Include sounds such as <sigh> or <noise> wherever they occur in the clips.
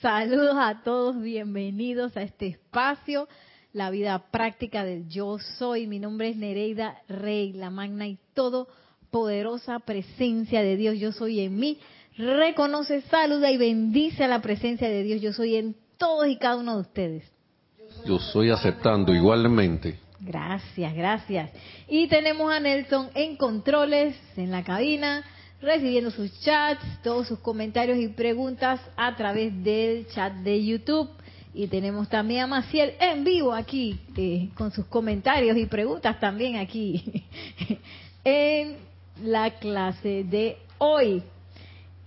Saludos a todos, bienvenidos a este espacio, la vida práctica del yo soy. Mi nombre es Nereida Rey, la magna y todopoderosa presencia de Dios yo soy en mí. Reconoce, saluda y bendice a la presencia de Dios yo soy en todos y cada uno de ustedes. Yo soy aceptando igualmente. Gracias, gracias. Y tenemos a Nelson en controles, en la cabina recibiendo sus chats, todos sus comentarios y preguntas a través del chat de YouTube. Y tenemos también a Maciel en vivo aquí, eh, con sus comentarios y preguntas también aquí <laughs> en la clase de hoy.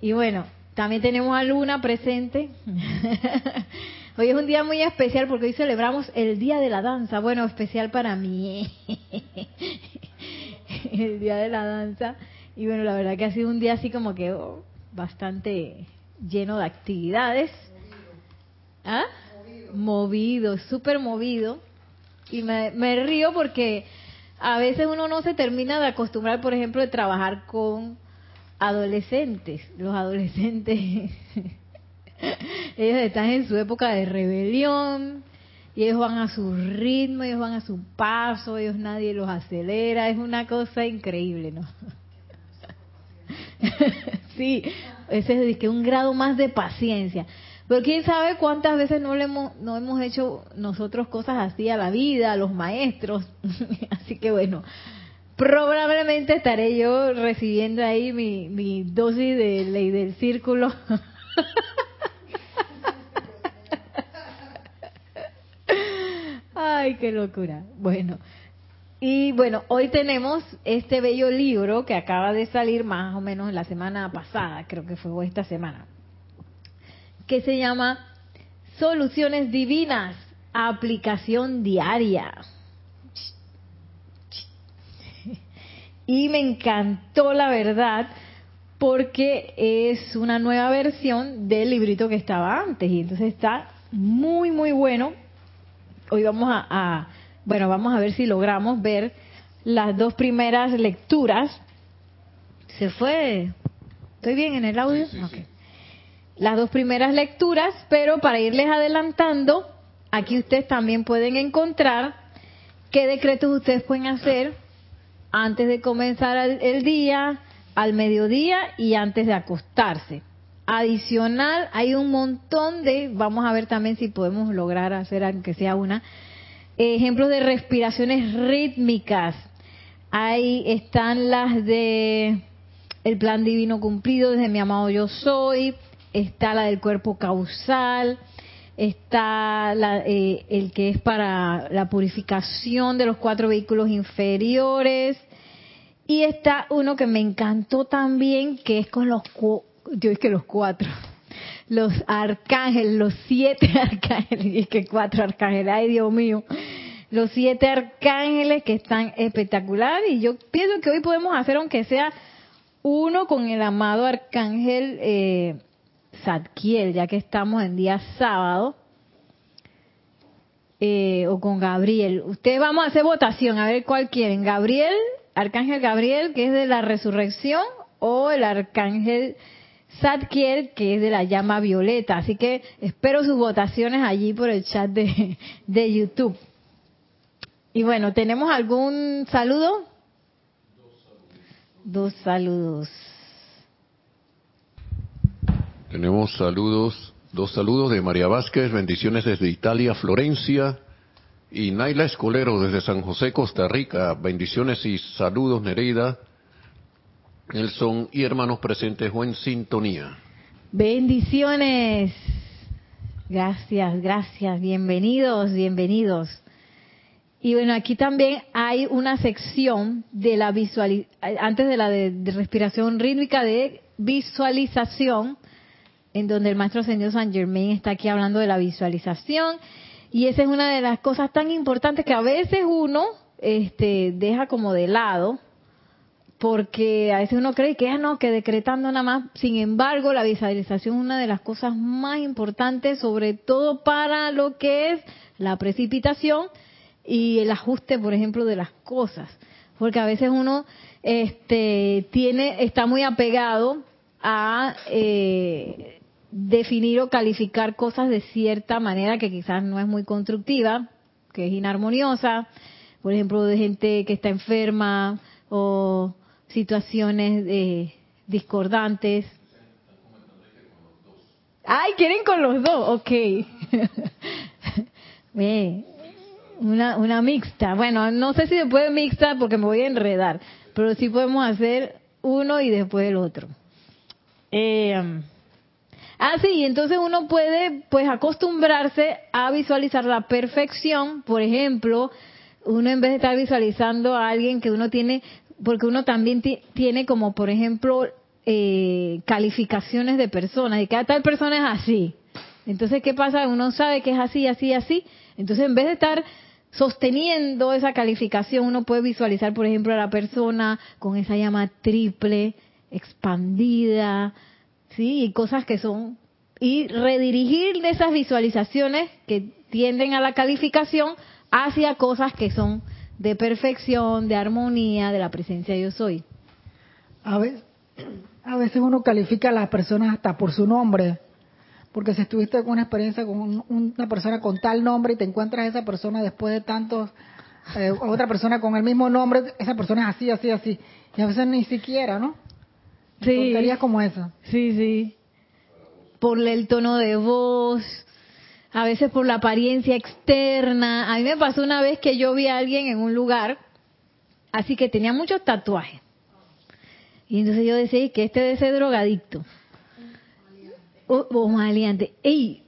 Y bueno, también tenemos a Luna presente. <laughs> hoy es un día muy especial porque hoy celebramos el Día de la Danza. Bueno, especial para mí. <laughs> el Día de la Danza. Y bueno, la verdad que ha sido un día así como que oh, bastante lleno de actividades. ¿Ah? Movido, súper movido. Y me, me río porque a veces uno no se termina de acostumbrar, por ejemplo, de trabajar con adolescentes. Los adolescentes, <laughs> ellos están en su época de rebelión, y ellos van a su ritmo, ellos van a su paso, ellos nadie los acelera, es una cosa increíble, ¿no? <laughs> sí, ese es que un grado más de paciencia. Pero quién sabe cuántas veces no le hemos, no hemos hecho nosotros cosas así a la vida, a los maestros. <laughs> así que bueno, probablemente estaré yo recibiendo ahí mi, mi dosis de ley del círculo. <laughs> Ay, qué locura. Bueno, y bueno, hoy tenemos este bello libro que acaba de salir más o menos la semana pasada, creo que fue esta semana, que se llama Soluciones Divinas, aplicación diaria. Y me encantó la verdad porque es una nueva versión del librito que estaba antes y entonces está muy, muy bueno. Hoy vamos a, bueno, vamos a ver si logramos ver las dos primeras lecturas. ¿Se fue? ¿Estoy bien en el audio? Las dos primeras lecturas, pero para irles adelantando, aquí ustedes también pueden encontrar qué decretos ustedes pueden hacer antes de comenzar el día, al mediodía y antes de acostarse. Adicional, hay un montón de, vamos a ver también si podemos lograr hacer aunque sea una, ejemplos de respiraciones rítmicas. Ahí están las de el plan divino cumplido desde mi amado yo soy, está la del cuerpo causal, está la, eh, el que es para la purificación de los cuatro vehículos inferiores. Y está uno que me encantó también que es con los yo es que los cuatro los arcángeles, los siete <laughs> arcángeles, y que cuatro arcángeles, ay Dios mío, los siete arcángeles que están espectaculares y yo pienso que hoy podemos hacer aunque sea uno con el amado arcángel eh, Zadkiel, ya que estamos en día sábado, eh, o con Gabriel. Ustedes vamos a hacer votación, a ver cuál quieren. Gabriel, arcángel Gabriel, que es de la resurrección, o el arcángel Sadkiel, que es de la llama violeta. Así que espero sus votaciones allí por el chat de, de YouTube. Y bueno, ¿tenemos algún saludo? Dos saludos. Tenemos saludos, dos saludos de María Vázquez, bendiciones desde Italia, Florencia, y Naila Escolero desde San José, Costa Rica, bendiciones y saludos Nereida, Nelson y hermanos presentes o en sintonía. Bendiciones. Gracias, gracias. Bienvenidos, bienvenidos. Y bueno, aquí también hay una sección de la visual, antes de la de, respiración rítmica de visualización, en donde el maestro señor San Germain está aquí hablando de la visualización. Y esa es una de las cosas tan importantes que a veces uno este, deja como de lado, porque a veces uno cree que ya no, que decretando nada más. Sin embargo, la visualización es una de las cosas más importantes, sobre todo para lo que es la precipitación y el ajuste, por ejemplo, de las cosas. Porque a veces uno este, tiene, está muy apegado a eh, definir o calificar cosas de cierta manera que quizás no es muy constructiva, que es inarmoniosa, por ejemplo, de gente que está enferma o situaciones eh, discordantes. Ay, quieren con los dos, ok. <laughs> una, una mixta. Bueno, no sé si se puede mixta porque me voy a enredar, pero sí podemos hacer uno y después el otro. Eh, ah, sí, entonces uno puede pues acostumbrarse a visualizar la perfección, por ejemplo, uno en vez de estar visualizando a alguien que uno tiene, porque uno también tiene como, por ejemplo, eh, calificaciones de personas, y cada tal persona es así. Entonces, ¿qué pasa? Uno sabe que es así, así, así. Entonces, en vez de estar sosteniendo esa calificación, uno puede visualizar, por ejemplo, a la persona con esa llama triple, expandida, ¿sí? Y cosas que son... Y redirigir esas visualizaciones que tienden a la calificación hacia cosas que son de perfección, de armonía, de la presencia de yo soy. A veces, a veces uno califica a las personas hasta por su nombre, porque si estuviste con una experiencia con una persona con tal nombre y te encuentras a esa persona después de tantos, eh, otra persona con el mismo nombre, esa persona es así, así, así, y a veces ni siquiera, ¿no? Sí. como esa. Sí, sí. Por el tono de voz, a veces por la apariencia externa. A mí me pasó una vez que yo vi a alguien en un lugar, así que tenía muchos tatuajes. Y entonces yo decía que este debe ser drogadicto. O, o maleante. Ey,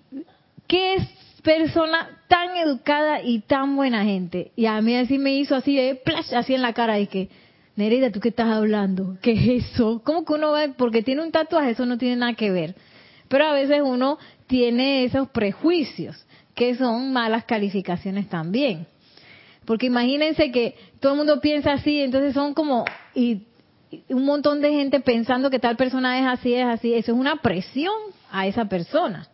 ¿qué es persona tan educada y tan buena gente? Y a mí así me hizo así plash, así en la cara, de que, Nereida, ¿tú qué estás hablando? ¿Qué es eso? ¿Cómo que uno ve? Porque tiene un tatuaje, eso no tiene nada que ver. Pero a veces uno tiene esos prejuicios, que son malas calificaciones también. Porque imagínense que todo el mundo piensa así, entonces son como y, un montón de gente pensando que tal persona es así, es así. Eso es una presión a esa persona.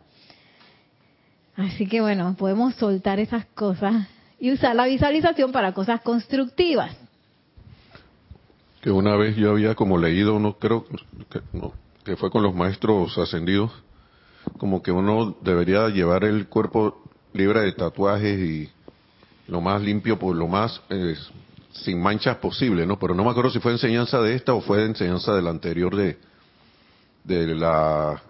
Así que bueno, podemos soltar esas cosas y usar la visualización para cosas constructivas. Que una vez yo había como leído, no creo que, que fue con los maestros ascendidos, como que uno debería llevar el cuerpo libre de tatuajes y lo más limpio, por lo más eh, sin manchas posible, ¿no? Pero no me acuerdo si fue enseñanza de esta o fue enseñanza de la anterior de, de la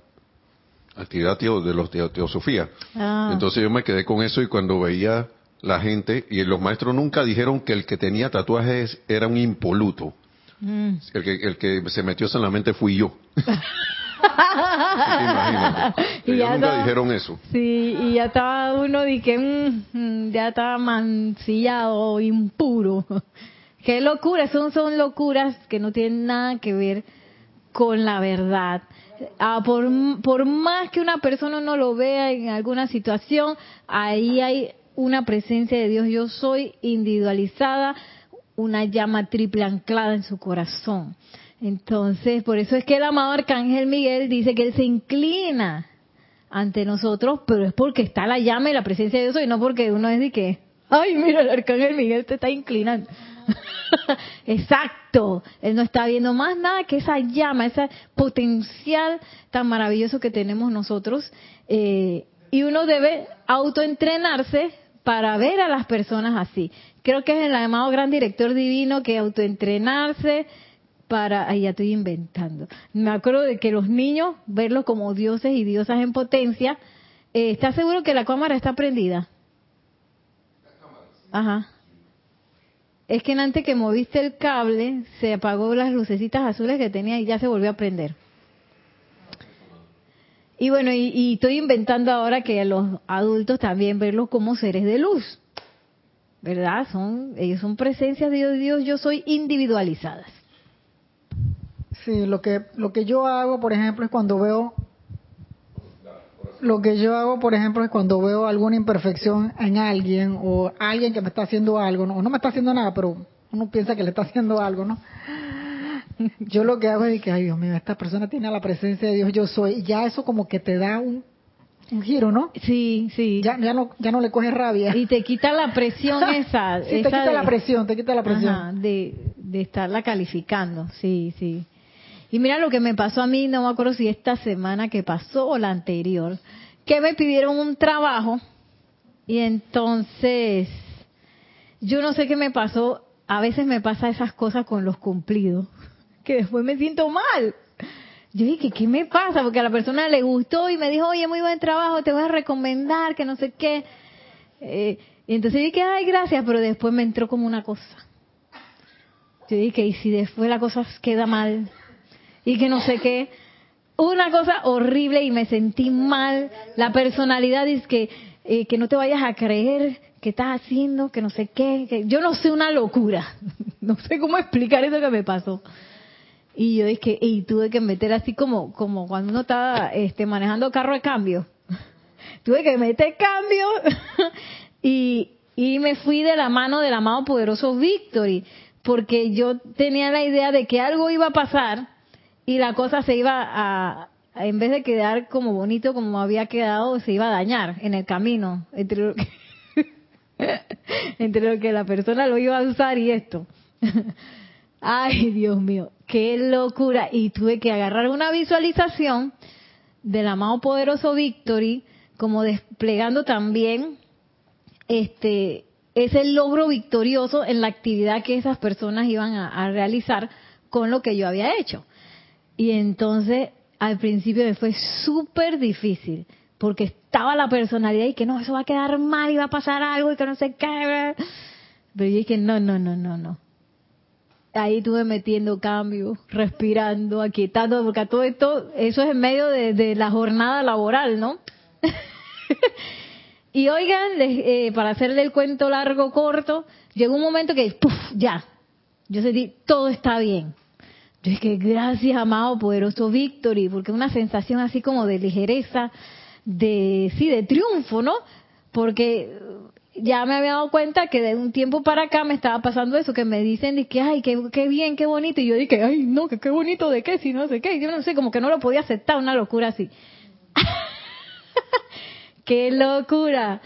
actividad de los de teosofía. Ah. Entonces yo me quedé con eso y cuando veía la gente, y los maestros nunca dijeron que el que tenía tatuajes era un impoluto. Mm. El, que, el que se metió en la mente fui yo. <laughs> <laughs> y ya nunca dijeron eso. Sí, y ya estaba uno de que mm, mm, ya estaba mancillado, impuro. <laughs> Qué locura, son, son locuras que no tienen nada que ver con la verdad. Ah, por, por más que una persona no lo vea en alguna situación, ahí hay una presencia de Dios. Yo soy individualizada, una llama triple anclada en su corazón. Entonces, por eso es que el amado Arcángel Miguel dice que él se inclina ante nosotros, pero es porque está la llama y la presencia de Dios y no porque uno es de que, ay, mira, el Arcángel Miguel te está inclinando. <laughs> Exacto, él no está viendo más nada que esa llama, ese potencial tan maravilloso que tenemos nosotros. Eh, y uno debe autoentrenarse para ver a las personas así. Creo que es el amado gran director divino que autoentrenarse, para, ahí ya estoy inventando. Me acuerdo de que los niños, verlos como dioses y diosas en potencia, eh, ¿estás seguro que la cámara está prendida? Ajá. Es que antes que moviste el cable, se apagó las lucecitas azules que tenía y ya se volvió a prender. Y bueno, y, y estoy inventando ahora que a los adultos también verlos como seres de luz. ¿Verdad? Son, ellos son presencias de Dios, Dios, yo soy individualizadas. Sí, lo que, lo que yo hago, por ejemplo, es cuando veo lo que yo hago, por ejemplo, es cuando veo alguna imperfección en alguien o alguien que me está haciendo algo, ¿no? o no me está haciendo nada, pero uno piensa que le está haciendo algo, ¿no? <laughs> Yo lo que hago es que, ay Dios mío, esta persona tiene la presencia de Dios, yo soy, y ya eso como que te da un, un giro, ¿no? Sí, sí. Ya, ya, no, ya no le coge rabia. Y te quita la presión <laughs> esa. sí, te quita la presión, te quita la presión. de, de estarla calificando, sí, sí. Y mira lo que me pasó a mí, no me acuerdo si esta semana que pasó o la anterior, que me pidieron un trabajo y entonces yo no sé qué me pasó, a veces me pasa esas cosas con los cumplidos, <laughs> que después me siento mal. Yo dije, ¿qué me pasa? Porque a la persona le gustó y me dijo, oye, muy buen trabajo, te voy a recomendar, que no sé qué. Eh, y entonces dije, ay, gracias, pero después me entró como una cosa. Yo dije, y si después la cosa queda mal, y que no sé qué, una cosa horrible y me sentí mal. La personalidad es que, eh, que no te vayas a creer que estás haciendo, que no sé qué, yo no sé una locura. <laughs> no sé cómo explicar eso que me pasó. Y yo dije, y tuve que meter así como, como cuando uno estaba este, manejando carro de cambio. <laughs> tuve que meter cambio <laughs> y, y me fui de la mano del amado poderoso Victory, porque yo tenía la idea de que algo iba a pasar y la cosa se iba a, en vez de quedar como bonito como había quedado, se iba a dañar en el camino entre lo que, <laughs> lo que la persona lo iba a usar y esto. <laughs> Ay, Dios mío, qué locura. Y tuve que agarrar una visualización del amado poderoso Victory, como desplegando también este ese logro victorioso en la actividad que esas personas iban a realizar con lo que yo había hecho. Y entonces al principio me fue súper difícil, porque estaba la personalidad y que no, eso va a quedar mal y va a pasar algo y que no sé qué. Pero yo dije, no, no, no, no, no ahí estuve metiendo cambios, respirando, aquietando, porque todo esto, eso es en medio de, la jornada laboral, ¿no? <laughs> y oigan, eh, para hacerle el cuento largo, corto, llegó un momento que, ¡puf! Ya, yo sentí, todo está bien. Yo dije, gracias, amado, poderoso Victory, porque una sensación así como de ligereza, de, sí, de triunfo, ¿no? Porque ya me había dado cuenta que de un tiempo para acá me estaba pasando eso, que me dicen que, ay, qué, qué bien, qué bonito, y yo dije, ay, no, que qué bonito de qué, si no sé qué, yo no sé, como que no lo podía aceptar, una locura así. <laughs> qué locura.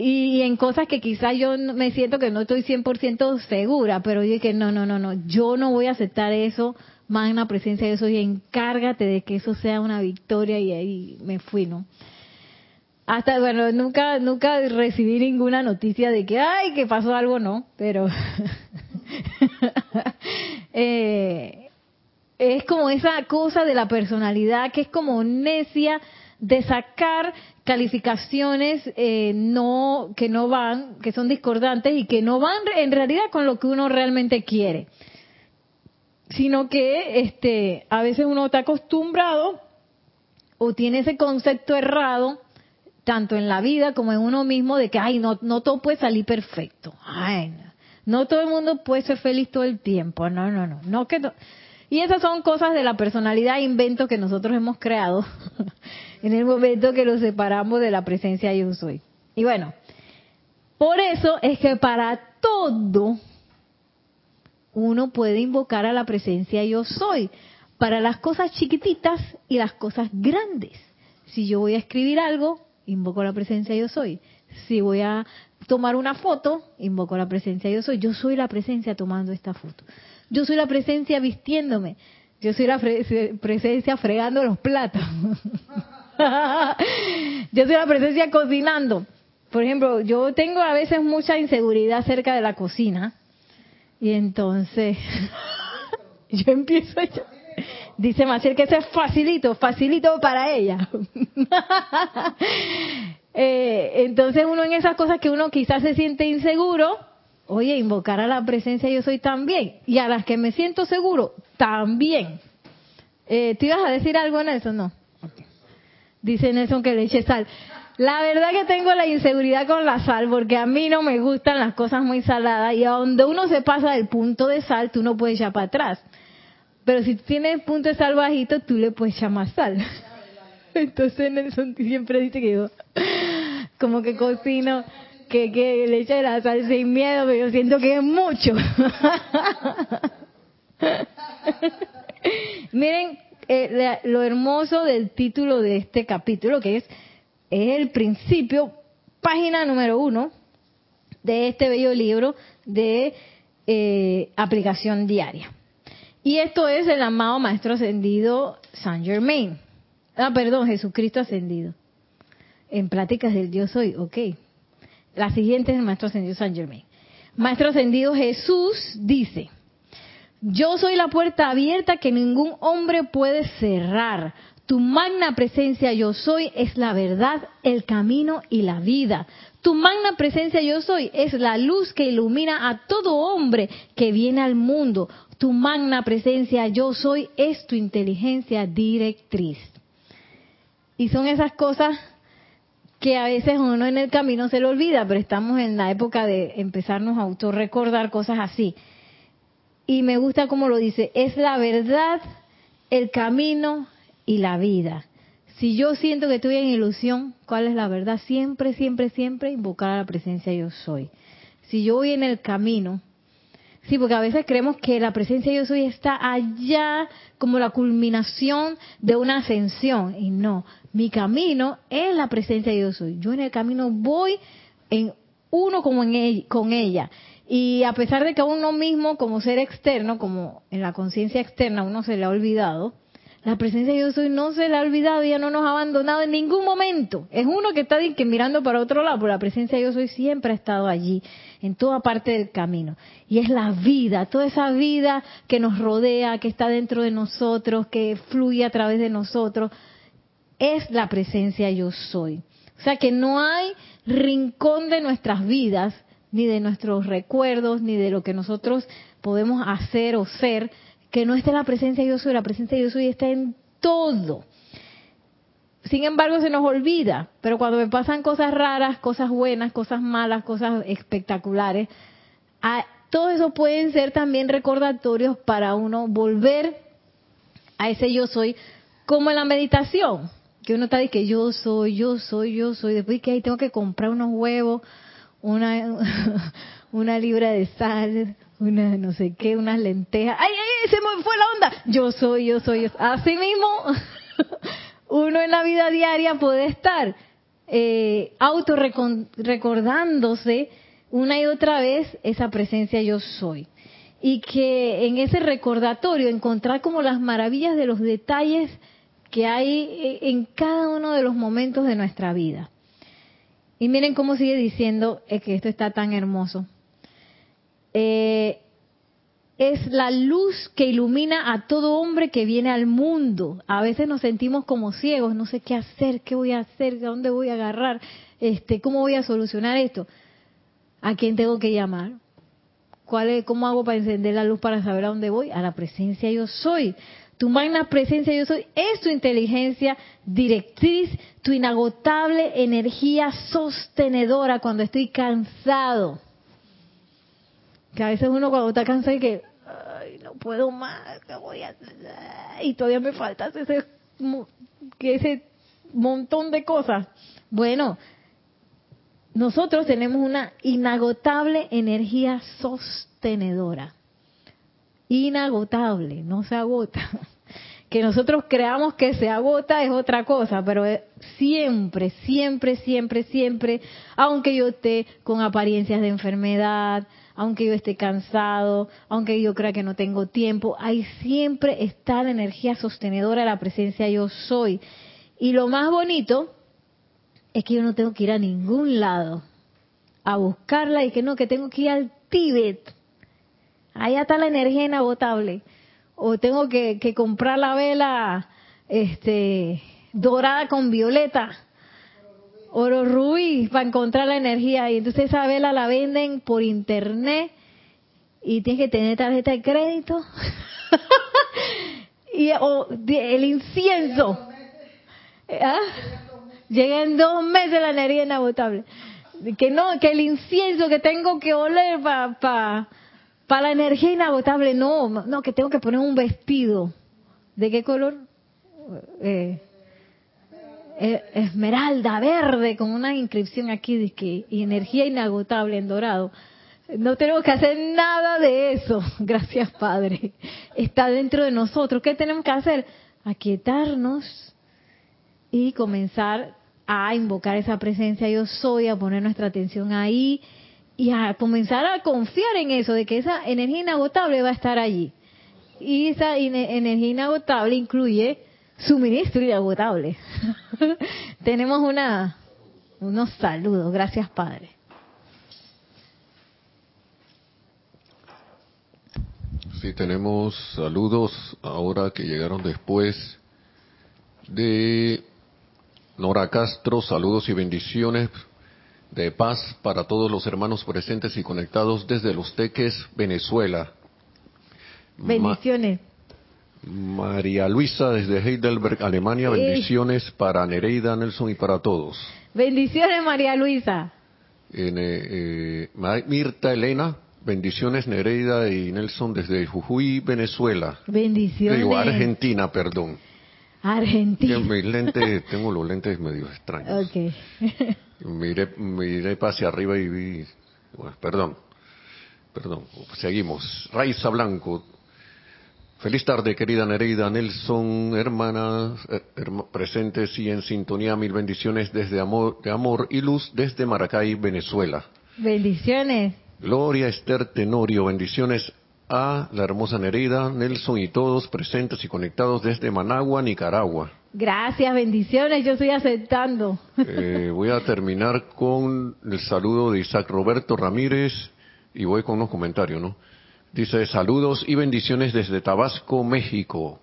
Y, en cosas que quizás yo me siento que no estoy 100% segura, pero yo dije, no, no, no, no, yo no voy a aceptar eso, magna presencia de eso, y encárgate de que eso sea una victoria, y ahí me fui, ¿no? hasta bueno nunca nunca recibí ninguna noticia de que ay que pasó algo no pero <laughs> eh, es como esa cosa de la personalidad que es como necia de sacar calificaciones eh, no que no van que son discordantes y que no van en realidad con lo que uno realmente quiere sino que este a veces uno está acostumbrado o tiene ese concepto errado tanto en la vida como en uno mismo, de que, ay, no, no todo puede salir perfecto. Ay, no. todo el mundo puede ser feliz todo el tiempo. No, no, no. no que Y esas son cosas de la personalidad e invento que nosotros hemos creado <laughs> en el momento que los separamos de la presencia yo soy. Y bueno, por eso es que para todo uno puede invocar a la presencia yo soy, para las cosas chiquititas y las cosas grandes. Si yo voy a escribir algo, invoco la presencia yo soy. Si voy a tomar una foto, invoco la presencia yo soy. Yo soy la presencia tomando esta foto. Yo soy la presencia vistiéndome. Yo soy la presencia fregando los platos. <laughs> <laughs> yo soy la presencia cocinando. Por ejemplo, yo tengo a veces mucha inseguridad acerca de la cocina. Y entonces <laughs> yo empiezo a Dice Maciel que ese es facilito, facilito para ella. <laughs> Eh, entonces uno en esas cosas que uno quizás se siente inseguro, oye, invocar a la presencia yo soy también. Y a las que me siento seguro, también. Eh, ¿Te ibas a decir algo en eso? No. Dice Nelson que le eche sal. La verdad que tengo la inseguridad con la sal porque a mí no me gustan las cosas muy saladas y a donde uno se pasa del punto de sal, tú no puedes ya para atrás. Pero si tienes punto de sal bajito, tú le puedes echar más sal. <laughs> Entonces Nelson siempre dice que yo, como que cocino, que, que le echa la sal sin miedo, pero yo siento que es mucho. <laughs> Miren eh, lo hermoso del título de este capítulo, que es, es el principio, página número uno de este bello libro de eh, aplicación diaria. Y esto es el amado Maestro Ascendido Saint Germain. Ah, perdón, Jesucristo Ascendido. En Pláticas del Dios Soy, ok. La siguiente es el Maestro Ascendido Saint Germain. Maestro Ascendido Jesús dice, yo soy la puerta abierta que ningún hombre puede cerrar. Tu magna presencia yo soy es la verdad, el camino y la vida. Tu magna presencia yo soy es la luz que ilumina a todo hombre que viene al mundo. Tu magna presencia yo soy es tu inteligencia directriz. Y son esas cosas que a veces uno en el camino se le olvida, pero estamos en la época de empezarnos a autorrecordar cosas así. Y me gusta como lo dice, es la verdad, el camino y la vida. Si yo siento que estoy en ilusión, ¿cuál es la verdad? Siempre, siempre, siempre invocar a la presencia yo soy. Si yo voy en el camino, sí, porque a veces creemos que la presencia yo soy está allá como la culminación de una ascensión. Y no, mi camino es la presencia yo soy. Yo en el camino voy en uno como en con ella. Y a pesar de que a uno mismo, como ser externo, como en la conciencia externa, uno se le ha olvidado, la presencia de yo soy no se le ha olvidado, ya no nos ha abandonado en ningún momento. Es uno que está mirando para otro lado, pero la presencia de yo soy siempre ha estado allí, en toda parte del camino. Y es la vida, toda esa vida que nos rodea, que está dentro de nosotros, que fluye a través de nosotros, es la presencia yo soy. O sea que no hay rincón de nuestras vidas, ni de nuestros recuerdos, ni de lo que nosotros podemos hacer o ser, que no esté la presencia de yo soy, la presencia de yo soy está en todo. Sin embargo, se nos olvida, pero cuando me pasan cosas raras, cosas buenas, cosas malas, cosas espectaculares, todo eso pueden ser también recordatorios para uno volver a ese yo soy, como en la meditación, que uno está de que yo soy, yo soy, yo soy, después que ahí tengo que comprar unos huevos, una, <laughs> una libra de sal, una no sé qué, unas lentejas. ¡Ay, ay, se me fue la onda! Yo soy, yo soy. Yo Así mismo, <laughs> uno en la vida diaria puede estar eh, auto recordándose una y otra vez esa presencia yo soy. Y que en ese recordatorio encontrar como las maravillas de los detalles que hay en cada uno de los momentos de nuestra vida. Y miren cómo sigue diciendo es que esto está tan hermoso. Eh, es la luz que ilumina a todo hombre que viene al mundo. A veces nos sentimos como ciegos, no sé qué hacer, qué voy a hacer, a dónde voy a agarrar, este, cómo voy a solucionar esto. ¿A quién tengo que llamar? ¿Cuál es, ¿Cómo hago para encender la luz para saber a dónde voy? A la presencia yo soy. Tu magna presencia yo soy es tu inteligencia directriz, tu inagotable energía sostenedora cuando estoy cansado. Que a veces uno cuando está cansado y que Ay, no puedo más, voy a y todavía me falta ese ese montón de cosas. Bueno, nosotros tenemos una inagotable energía sostenedora inagotable, no se agota. <laughs> Que nosotros creamos que se agota es otra cosa, pero siempre, siempre, siempre, siempre, aunque yo esté con apariencias de enfermedad, aunque yo esté cansado, aunque yo crea que no tengo tiempo, ahí siempre está la energía sostenedora la presencia yo soy. Y lo más bonito es que yo no tengo que ir a ningún lado a buscarla y que no, que tengo que ir al Tíbet Allá está la energía inagotable. O tengo que, comprar la vela este, dorada con violeta, oro rubí, para encontrar la energía. Y entonces esa vela la venden por internet y tienes que tener tarjeta de crédito. <laughs> y o, el incienso. ¿Ah? Llega en dos meses la energía inagotable. Que no, que el incienso que tengo que oler para para la energía inagotable, no, no, que tengo que poner un vestido. ¿De qué color? Eh, eh, esmeralda, verde, con una inscripción aquí de que energía inagotable en dorado. No tenemos que hacer nada de eso. <laughs> Gracias, Padre. Está dentro de nosotros. ¿Qué tenemos que hacer? Aquietarnos y comenzar a invocar esa presencia yo soy, a poner nuestra atención ahí y a comenzar a confiar en eso, de que esa energía inagotable va a estar allí. Y esa energía inagotable incluye suministro inagotable. <laughs> Tenemos una unos saludos, gracias Padre. Sí, tenemos saludos ahora que llegaron después de Nora Castro, saludos y bendiciones de paz para todos los hermanos presentes y conectados desde Los Teques, Venezuela. Bendiciones. María Luisa desde Heidelberg, Alemania, bendiciones para Nereida, Nelson y para todos. Bendiciones María Luisa. Eh, eh, Mirta Elena, bendiciones Nereida y Nelson desde Jujuy, Venezuela. Bendiciones. Digo, Argentina, perdón. Argentina. Mis lentes, tengo los lentes medio extraños. Ok. <laughs> miré, miré hacia arriba y vi, bueno, perdón, perdón, seguimos. Raiza Blanco, Feliz tarde, querida Nereida Nelson, hermanas eh, presentes y en sintonía. Mil bendiciones desde amor, de amor y luz desde Maracay, Venezuela. Bendiciones. Gloria Esther Tenorio, bendiciones a la hermosa Nereida Nelson y todos presentes y conectados desde Managua, Nicaragua. Gracias, bendiciones, yo estoy aceptando. Eh, voy a terminar con el saludo de Isaac Roberto Ramírez y voy con unos comentarios, ¿no? Dice saludos y bendiciones desde Tabasco, México.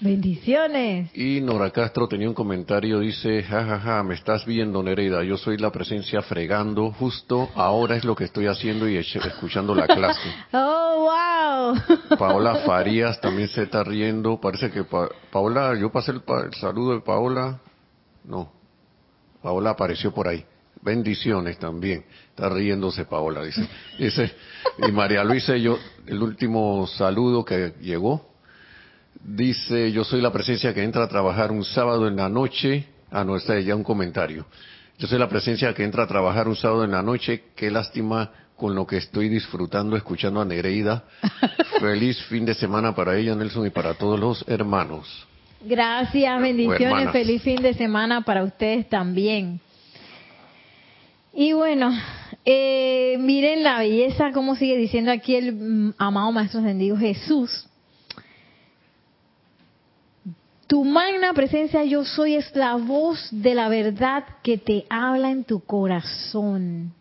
Bendiciones. Y Nora Castro tenía un comentario, dice, jajaja, ja, ja, me estás viendo Nereida, yo soy la presencia fregando, justo ahora es lo que estoy haciendo y escuchando la clase. <laughs> Oh, wow. <laughs> Paola Farías también se está riendo, parece que Paola, yo pasé el, el saludo de Paola, no, Paola apareció por ahí. Bendiciones también. Está riéndose Paola, dice. Dice, y María Luisa, yo, el último saludo que llegó, dice, yo soy la presencia que entra a trabajar un sábado en la noche. Ah, no, está ya un comentario. Yo soy la presencia que entra a trabajar un sábado en la noche. Qué lástima con lo que estoy disfrutando escuchando a Nereida. <laughs> Feliz fin de semana para ella, Nelson, y para todos los hermanos. Gracias, bendiciones. Feliz fin de semana para ustedes también. Y bueno, eh, miren la belleza, como sigue diciendo aquí el mm, amado Maestro Ascendido Jesús. Tu magna presencia yo soy es la voz de la verdad que te habla en tu corazón.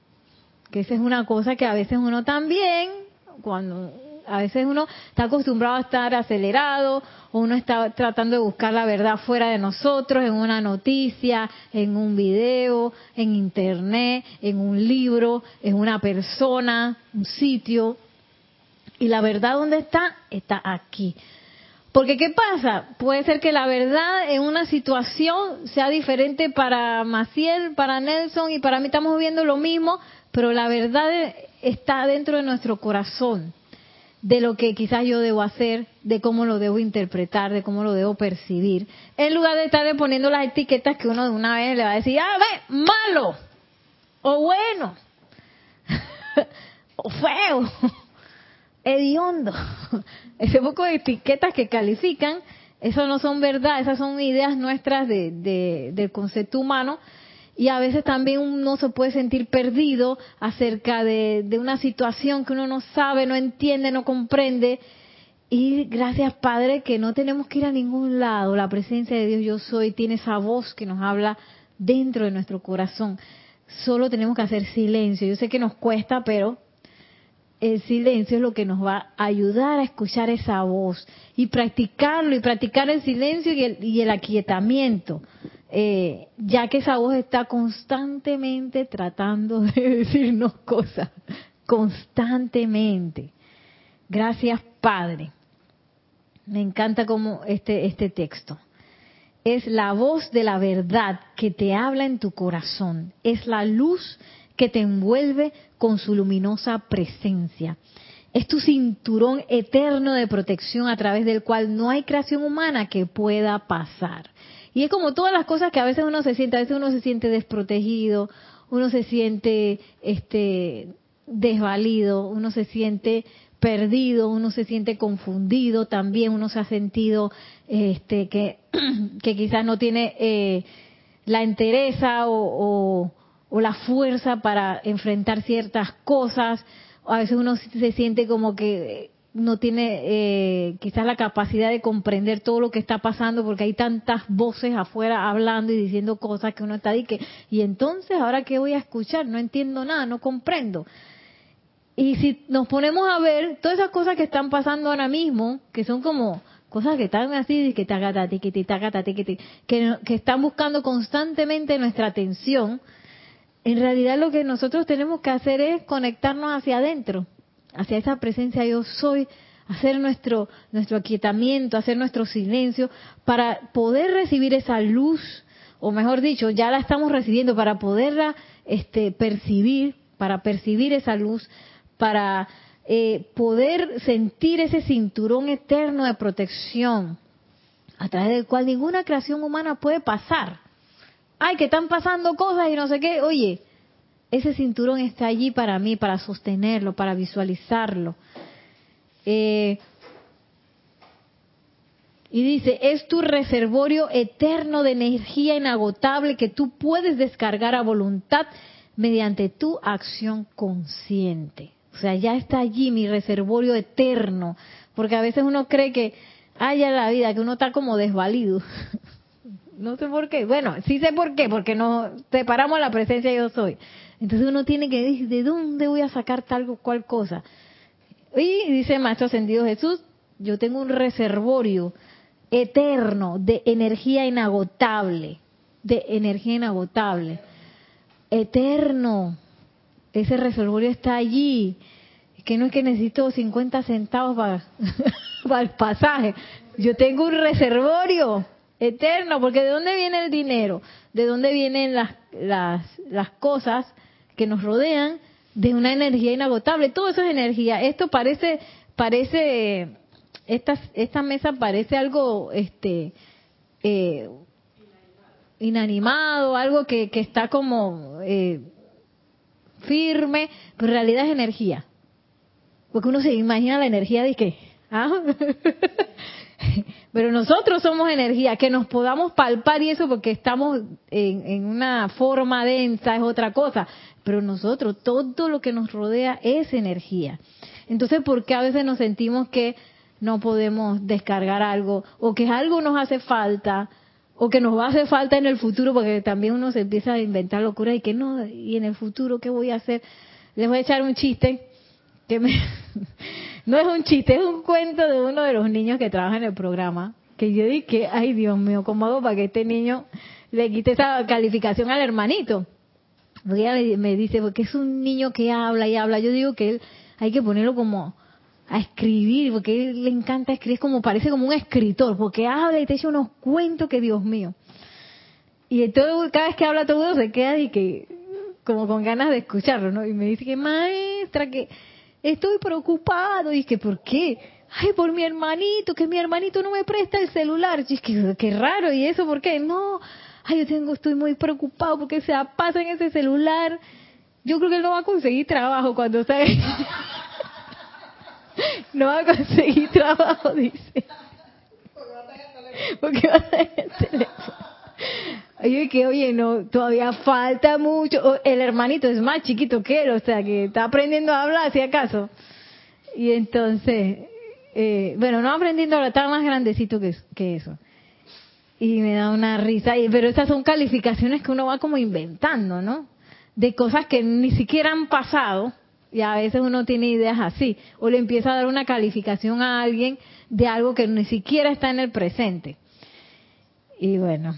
Que esa es una cosa que a veces uno también, cuando a veces uno está acostumbrado a estar acelerado o uno está tratando de buscar la verdad fuera de nosotros, en una noticia, en un video, en internet, en un libro, en una persona, un sitio. Y la verdad dónde está? Está aquí. Porque ¿qué pasa? Puede ser que la verdad en una situación sea diferente para Maciel, para Nelson y para mí estamos viendo lo mismo, pero la verdad está dentro de nuestro corazón de lo que quizás yo debo hacer, de cómo lo debo interpretar, de cómo lo debo percibir, en lugar de estarle poniendo las etiquetas que uno de una vez le va a decir, ah, ve, malo, o bueno, <laughs> o feo, hediondo. <laughs> Ese poco de etiquetas que califican, eso no son verdad, esas son ideas nuestras de, de, del concepto humano y a veces también uno se puede sentir perdido acerca de, una situación que uno no sabe, no entiende, no comprende. Y gracias Padre que no tenemos que ir a ningún lado. La presencia de Dios yo soy tiene esa voz que nos habla dentro de nuestro corazón. Solo tenemos que hacer silencio. Yo sé que nos cuesta, pero el silencio es lo que nos va a ayudar a escuchar esa voz y practicarlo y practicar el silencio y el, y el aquietamiento. Eh, ya que esa voz está constantemente tratando <laughs> de decirnos cosas, constantemente. Gracias, Padre. Me encanta como este, este texto. Es la voz de la verdad que te habla en tu corazón. Es la luz te envuelve con su luminosa presencia. Es tu cinturón eterno de protección a través del cual no hay creación humana que pueda pasar. Y es como todas las cosas que a veces uno se siente, a veces uno se siente desprotegido, uno se siente este desvalido, uno se siente perdido, uno se siente confundido también, uno se ha sentido este que, <clears throat> que quizás no tiene eh, la entereza o, o, la fuerza para enfrentar ciertas cosas, a veces uno se siente como que no tiene eh, quizás la capacidad de comprender todo lo que está pasando porque hay tantas voces afuera hablando y diciendo cosas que uno está ahí que y entonces ahora qué voy a escuchar no entiendo nada no comprendo y si nos ponemos a ver todas esas cosas que están pasando ahora mismo que son como cosas que están así que que que están buscando constantemente nuestra atención en realidad lo que nosotros tenemos que hacer es conectarnos hacia adentro hacia esa presencia yo soy, hacer nuestro, nuestro aquietamiento, hacer nuestro silencio, para poder recibir esa luz, o mejor dicho, ya la estamos recibiendo, para poderla este, percibir, para percibir esa luz, para eh, poder sentir ese cinturón eterno de protección, a través del cual ninguna creación humana puede pasar. Ay, que están pasando cosas y no sé qué. Oye, ese cinturón está allí para mí, para sostenerlo, para visualizarlo. Eh, y dice, es tu reservorio eterno de energía inagotable que tú puedes descargar a voluntad mediante tu acción consciente. O sea, ya está allí mi reservorio eterno. Porque a veces uno cree que haya la vida, que uno está como desvalido. <laughs> no sé por qué. Bueno, sí sé por qué, porque nos separamos la presencia yo soy. Entonces uno tiene que decir, ¿de dónde voy a sacar tal o cual cosa? Y dice Maestro Ascendido Jesús, yo tengo un reservorio eterno de energía inagotable, de energía inagotable, eterno. Ese reservorio está allí. Que no es que necesito 50 centavos para, <laughs> para el pasaje. Yo tengo un reservorio eterno, porque ¿de dónde viene el dinero? ¿De dónde vienen las, las, las cosas? que nos rodean de una energía inagotable. Todo eso es energía. Esto parece, parece, esta, esta mesa parece algo, este, eh, inanimado, algo que, que está como eh, firme, pero en realidad es energía. Porque uno se imagina la energía de que, ¿ah? <laughs> Pero nosotros somos energía, que nos podamos palpar y eso porque estamos en, una forma densa es otra cosa. Pero nosotros, todo lo que nos rodea es energía. Entonces, ¿por qué a veces nos sentimos que no podemos descargar algo o que algo nos hace falta? o que nos va a hacer falta en el futuro, porque también uno se empieza a inventar locuras y que no, y en el futuro, ¿qué voy a hacer? Les voy a echar un chiste que me, <laughs> no es un chiste, es un cuento de uno de los niños que trabaja en el programa, que yo dije, ay Dios mío, ¿cómo hago para que este niño le quite esa calificación al hermanito? Porque ella me dice, porque es un niño que habla y habla, yo digo que él hay que ponerlo como a escribir, porque él le encanta escribir, como parece como un escritor, porque habla y te echa unos cuentos que Dios mío. Y todo, cada vez que habla todo se queda y que como con ganas de escucharlo, ¿no? Y me dice que maestra, que estoy preocupado. Y que, ¿por qué? Ay, por mi hermanito, que mi hermanito no me presta el celular. Y que, qué raro, ¿y eso por qué? No, ay, yo tengo, estoy muy preocupado porque se pasa en ese celular. Yo creo que él no va a conseguir trabajo cuando sabe. <laughs> no va a conseguir trabajo, dice. Porque va a tener el teléfono. Oye, que oye, no, todavía falta mucho. El hermanito es más chiquito que él, o sea, que está aprendiendo a hablar, si acaso. Y entonces, eh, bueno, no aprendiendo a hablar, está más grandecito que, que eso. Y me da una risa, pero esas son calificaciones que uno va como inventando, ¿no? De cosas que ni siquiera han pasado, y a veces uno tiene ideas así, o le empieza a dar una calificación a alguien de algo que ni siquiera está en el presente. Y bueno,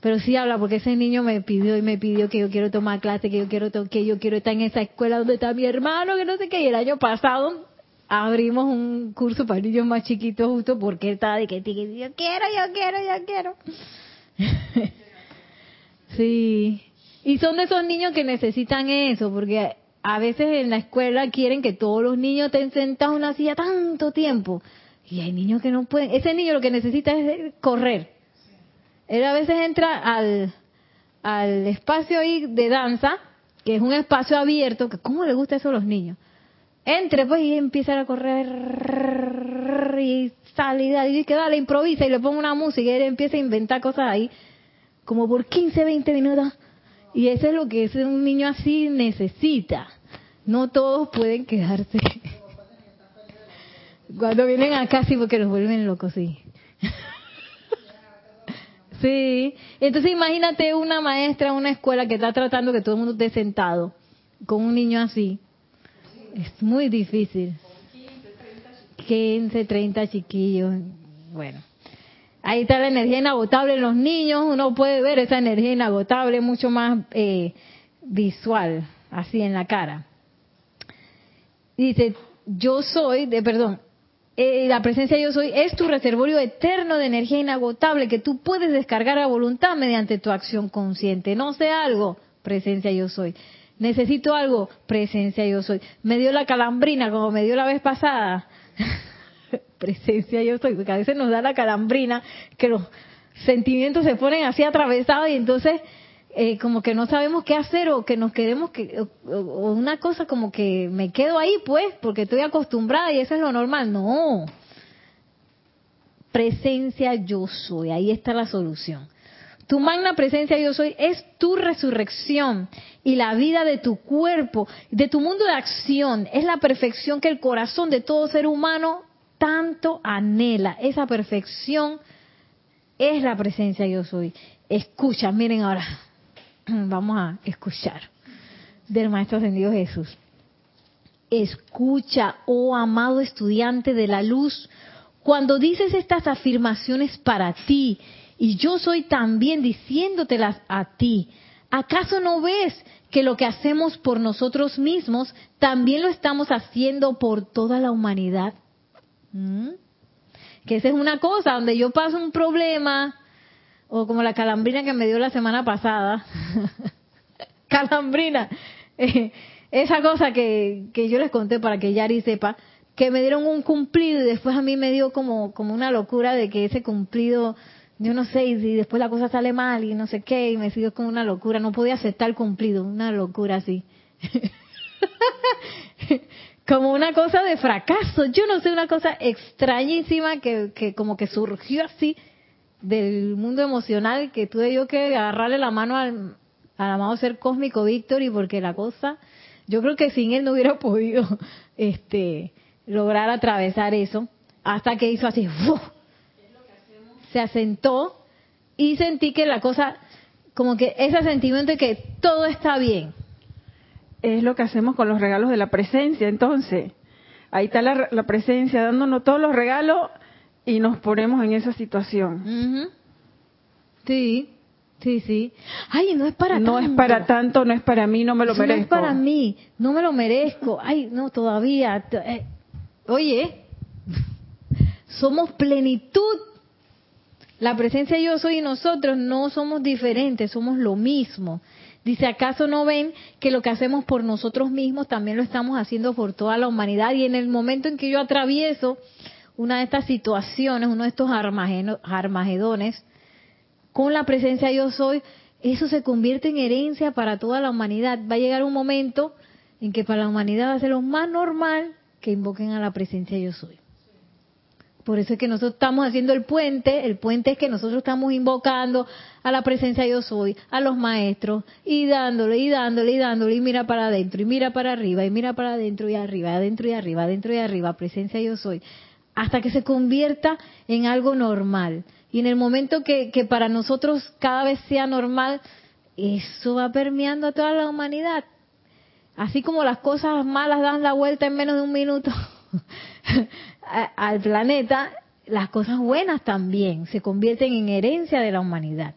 pero sí habla porque ese niño me pidió y me pidió que yo quiero tomar clase, que yo quiero que yo quiero estar en esa escuela donde está mi hermano, que no sé qué. Y el año pasado abrimos un curso para niños más chiquitos justo porque estaba de que, yo quiero, yo quiero, yo quiero. <laughs> sí. Y son de esos niños que necesitan eso, porque a veces en la escuela quieren que todos los niños estén sentados en una silla tanto tiempo. Y hay niños que no pueden. Ese niño lo que necesita es correr él a veces entra al, al espacio ahí de danza, que es un espacio abierto, que cómo le gusta eso a los niños. Entre pues y empieza a correr y sale y dice que dale, improvisa y le pongo una música y él empieza a inventar cosas ahí, como por 15, 20 minutos. Y eso es lo que un niño así necesita. No todos pueden quedarse. <laughs> Cuando vienen acá sí porque los vuelven locos, sí. Sí, entonces imagínate una maestra en una escuela que está tratando que todo el mundo esté sentado con un niño así. Es muy difícil. 15, 30 chiquillos. Bueno, ahí está la energía inagotable en los niños. Uno puede ver esa energía inagotable mucho más eh, visual, así en la cara. Dice, yo soy, de perdón, eh, la presencia yo soy es tu reservorio eterno de energía inagotable que tú puedes descargar a voluntad mediante tu acción consciente. No sé algo, presencia yo soy. Necesito algo, presencia yo soy. Me dio la calambrina como me dio la vez pasada. <laughs> presencia yo soy, porque a veces nos da la calambrina que los sentimientos se ponen así atravesados y entonces eh, como que no sabemos qué hacer o que nos queremos que o, una cosa como que me quedo ahí pues porque estoy acostumbrada y eso es lo normal. No. Presencia yo soy. Ahí está la solución. Tu magna presencia yo soy es tu resurrección y la vida de tu cuerpo de tu mundo de acción. Es la perfección que el corazón de todo ser humano tanto anhela. Esa perfección es la presencia yo soy. Escucha miren ahora <clears throat> vamos a escuchar del Maestro Ascendido Jesús. Escucha, oh amado estudiante de la luz, cuando dices estas afirmaciones para ti, y yo soy también diciéndotelas a ti, ¿acaso no ves que lo que hacemos por nosotros mismos también lo estamos haciendo por toda la humanidad? ¿Mm? Que esa es una cosa, donde yo paso un problema, o como la calambrina que me dio la semana pasada. <laughs> calambrina. Eh, esa cosa que, que yo les conté para que Yari sepa, que me dieron un cumplido y después a mí me dio como, como una locura de que ese cumplido, yo no sé, y después la cosa sale mal y no sé qué, y me sigo como una locura, no podía aceptar el cumplido, una locura así. <laughs> como una cosa de fracaso, yo no sé, una cosa extrañísima que, que como que surgió así del mundo emocional que tuve yo que agarrarle la mano al, amado ser cósmico Víctor y porque la cosa, yo creo que sin él no hubiera <laughs> podido este lograr atravesar eso hasta que hizo así, <laughs> se asentó y sentí que la cosa, como que ese sentimiento de que todo está bien. Es lo que hacemos con los regalos de la presencia, entonces. Ahí está la, la presencia dándonos todos los regalos y nos ponemos en esa situación. Sí, sí, sí. Ay, no es para no tanto. No es para tanto, no es para mí, no me lo merezco. No es para mí, no me lo merezco. Ay, no, todavía. Eh, oye, somos plenitud. La presencia yo soy y nosotros no somos diferentes, somos lo mismo. Dice, ¿acaso no ven que lo que hacemos por nosotros mismos también lo estamos haciendo por toda la humanidad? Y en el momento en que yo atravieso una de estas situaciones, uno de estos armagedones, con la presencia yo soy, eso se convierte en herencia para toda la humanidad. Va a llegar un momento en que para la humanidad va a ser lo más normal que invoquen a la presencia yo soy. Por eso es que nosotros estamos haciendo el puente, el puente es que nosotros estamos invocando a la presencia yo soy, a los maestros, y dándole, y dándole, y dándole, y mira para adentro, y mira para arriba, y mira para adentro y arriba, adentro y arriba, adentro y arriba, presencia yo soy hasta que se convierta en algo normal. Y en el momento que, para nosotros cada vez sea normal, eso va permeando a toda la humanidad. Así como las cosas malas dan la vuelta en menos de un minuto <laughs> al planeta, las cosas buenas también se convierten en herencia de la humanidad.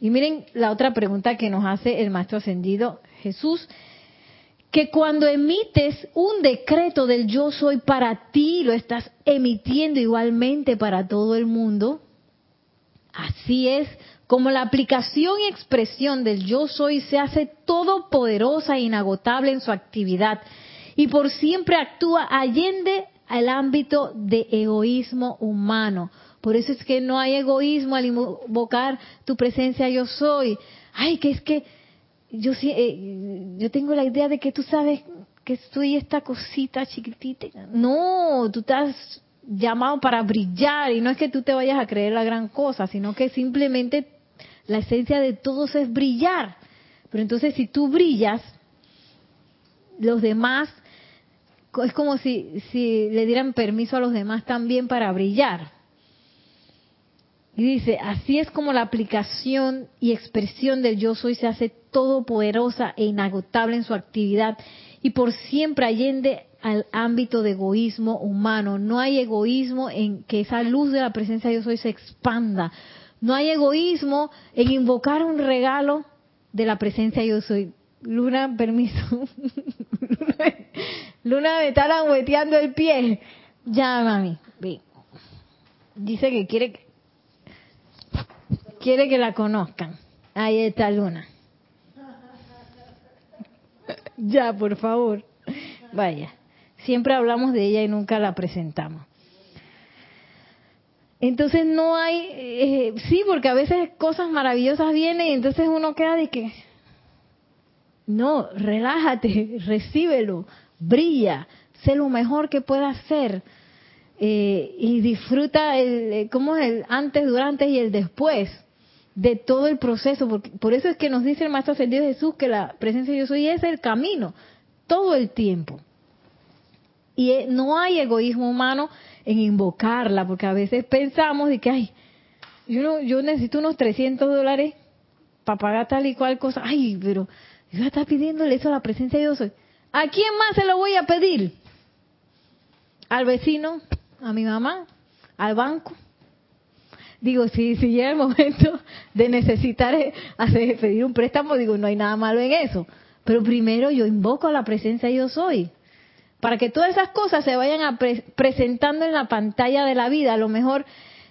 Y miren la otra pregunta que nos hace el Maestro Ascendido Jesús que cuando emites un decreto del yo soy para ti, lo estás emitiendo igualmente para todo el mundo. Así es como la aplicación y expresión del yo soy se hace todopoderosa e inagotable en su actividad y por siempre actúa allende al ámbito de egoísmo humano. Por eso es que no hay egoísmo al invocar tu presencia yo soy. Ay, que es que yo, eh, yo tengo la idea de que tú sabes que soy esta cosita chiquitita. No, tú estás llamado para brillar y no es que tú te vayas a creer la gran cosa, sino que simplemente la esencia de todos es brillar. Pero entonces si tú brillas, los demás es como si, si le dieran permiso a los demás también para brillar. Y dice, así es como la aplicación y expresión del yo soy se hace todopoderosa e inagotable en su actividad y por siempre allende al ámbito de egoísmo humano. No hay egoísmo en que esa luz de la presencia de yo soy se expanda. No hay egoísmo en invocar un regalo de la presencia de yo soy. Luna, permiso. <laughs> Luna me está langueteando el pie. Ya, mami. Dice que quiere quiere que la conozcan. Ahí está Luna. Ya, por favor. Vaya. Siempre hablamos de ella y nunca la presentamos. Entonces no hay, eh, sí, porque a veces cosas maravillosas vienen y entonces uno queda de que, no, relájate, <laughs> recíbelo, brilla, sé lo mejor que puedas ser eh, y disfruta el, eh, ¿cómo es el antes, durante y el después de todo el proceso? Porque, por eso es que nos dice el Maestro Ascendido Jesús que la presencia de Yo Soy es el camino, todo el tiempo. Y eh, no hay egoísmo humano en invocarla, porque a veces pensamos de que, ay, yo, no, yo necesito unos 300 dólares para pagar tal y cual cosa. Ay, pero yo está pidiéndole eso a la presencia de Dios. ¿A quién más se lo voy a pedir? ¿Al vecino? ¿A mi mamá? ¿Al banco? Digo, si, si llega el momento de necesitar eh, hacer, pedir un préstamo, digo, no hay nada malo en eso. Pero primero yo invoco a la presencia yo soy para que todas esas cosas se vayan presentando en la pantalla de la vida. A lo mejor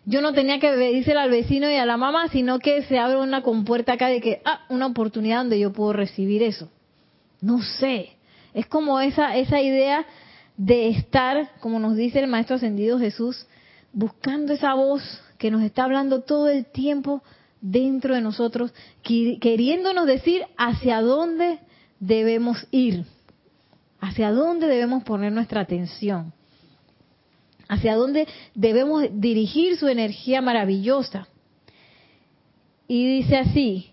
yo no tenía que decirle al vecino y a la mamá, sino que se abre una compuerta acá de que, ah, una oportunidad donde yo puedo recibir eso. No sé. Es como esa, esa idea de estar, como nos dice el Maestro Ascendido Jesús, buscando esa voz que nos está hablando todo el tiempo dentro de nosotros, queriéndonos decir hacia dónde debemos ir hacia dónde debemos poner nuestra atención, hacia dónde debemos dirigir su energía maravillosa. Y dice así,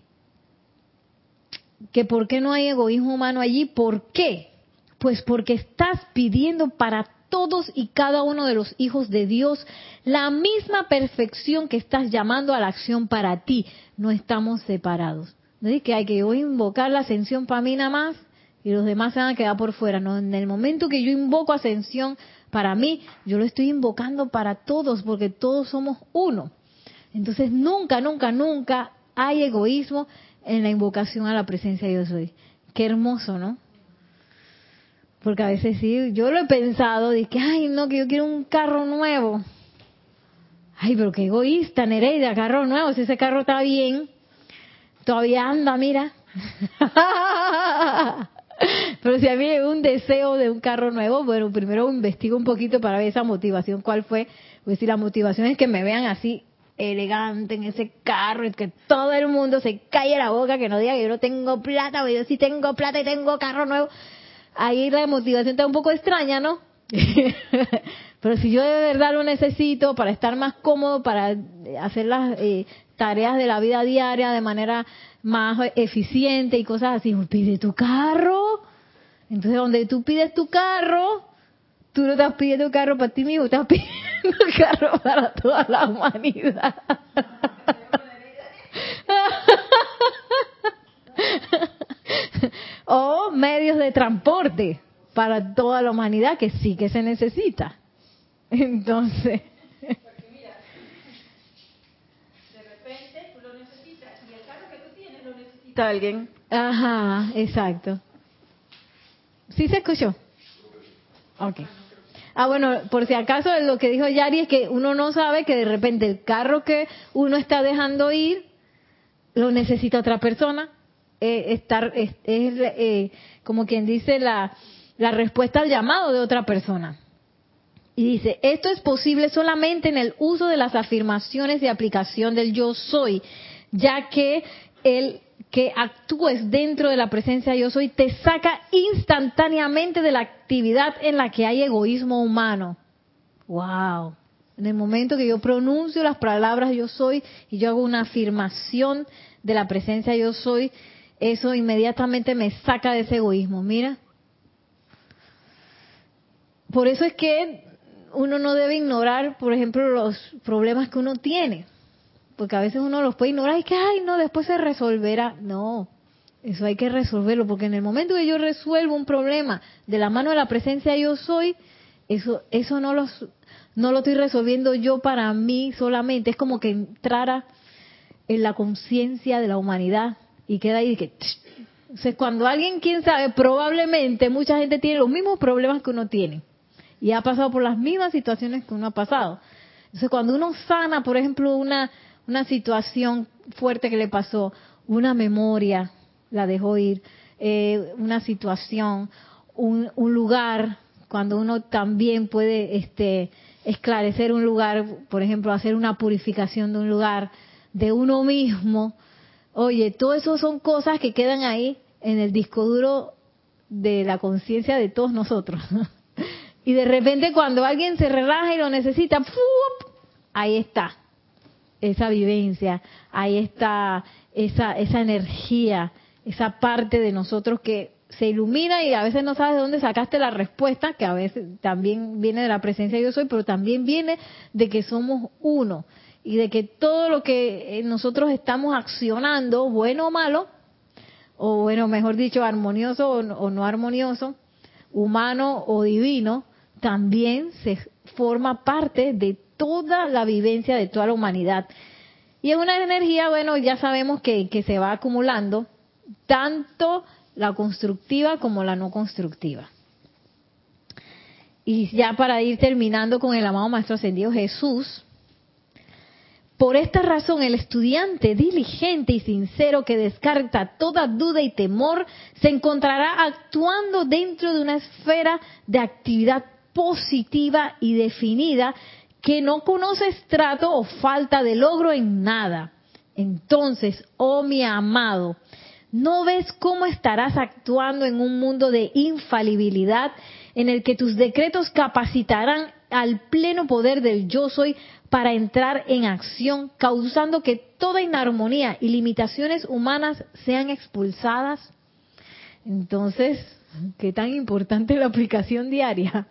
que por qué no hay egoísmo humano allí, ¿por qué? Pues porque estás pidiendo para todos y cada uno de los hijos de Dios la misma perfección que estás llamando a la acción para ti. No estamos separados. No es que hay que invocar la ascensión para mí nada más y los demás se van a quedar por fuera. ¿no? En el momento que yo invoco ascensión para mí, yo lo estoy invocando para todos, porque todos somos uno. Entonces nunca, nunca, nunca hay egoísmo en la invocación a la presencia de Dios hoy. Qué hermoso, ¿no? Porque a veces sí, yo lo he pensado, de que, ay, no, que yo quiero un carro nuevo. Ay, pero qué egoísta, Nereida, carro nuevo, si ese carro está bien, todavía anda, mira. <laughs> Pero si a mí hay un deseo de un carro nuevo, bueno, primero investigo un poquito para ver esa motivación, cuál fue. Pues si la motivación es que me vean así elegante en ese carro y que todo el mundo se calle la boca, que no diga que yo no tengo plata, o yo sí tengo plata y tengo carro nuevo. Ahí la motivación está un poco extraña, ¿no? <laughs> Pero si yo de verdad lo necesito para estar más cómodo, para hacer las eh, tareas de la vida diaria de manera más eficiente y cosas así. Pide tu carro. Entonces, donde tú pides tu carro, tú no estás pidiendo carro para ti mismo, estás <laughs> pidiendo carro para toda la humanidad. <laughs> o medios de transporte para toda la humanidad que sí que se necesita. <laughs> Entonces, alguien. Ajá, exacto. ¿Sí se escuchó? Ok. Ah, bueno, por si acaso lo que dijo Yari es que uno no sabe que de repente el carro que uno está dejando ir lo necesita otra persona. Eh, estar es, eh, como quien dice la, la respuesta al llamado de otra persona. Y dice, esto es posible solamente en el uso de las afirmaciones de aplicación del yo soy, ya que el que actúes dentro de la presencia yo soy te saca instantáneamente de la actividad en la que hay egoísmo humano. Wow. En el momento que yo pronuncio las palabras yo soy y yo hago una afirmación de la presencia yo soy, eso inmediatamente me saca de ese egoísmo. Mira. por eso es que uno no debe ignorar, por ejemplo, los problemas que uno tiene. Porque a veces uno los puede ignorar y que, ay, no, después se resolverá. No, eso hay que resolverlo, porque en el momento que yo resuelvo un problema de la mano de la presencia yo soy, eso, eso no, los, no lo estoy resolviendo yo para mí solamente. Es como que entrara en la conciencia de la humanidad y queda ahí que... Entonces, cuando alguien, quién sabe, probablemente mucha gente tiene los mismos problemas que uno tiene y ha pasado por las mismas situaciones que uno ha pasado. Entonces, cuando uno sana, por ejemplo, una, una situación fuerte que le pasó, una memoria, la dejó ir, eh, una situación, un, un, lugar, cuando uno también puede este, esclarecer un lugar, por ejemplo, hacer una purificación de un lugar, de uno mismo, oye, todo eso son cosas que quedan ahí en el disco duro de la conciencia de todos nosotros. <laughs> Y de repente cuando alguien se relaja y lo necesita, ahí está esa vivencia, ahí está esa, esa energía, esa parte de nosotros que se ilumina y a veces no sabes de dónde sacaste la respuesta, que a veces también viene de la presencia de yo soy, pero también viene de que somos uno y de que todo lo que nosotros estamos accionando, bueno o malo, o bueno, mejor dicho, armonioso o no, o no armonioso, humano o divino, también se forma parte de toda la vivencia de toda la humanidad. Y es una energía, bueno, ya sabemos que, que se va acumulando, tanto la constructiva como la no constructiva. Y ya para ir terminando con el amado Maestro Ascendido Jesús, por esta razón, el estudiante diligente y sincero que descarta toda duda y temor se encontrará actuando dentro de una esfera de actividad positiva y definida que no conoce estrato o falta de logro en nada. Entonces, oh mi amado, ¿no ves cómo estarás actuando en un mundo de infalibilidad en el que tus decretos capacitarán al pleno poder del yo soy para entrar en acción, causando que toda inarmonía y limitaciones humanas sean expulsadas? Entonces, ¿qué tan importante es la aplicación diaria?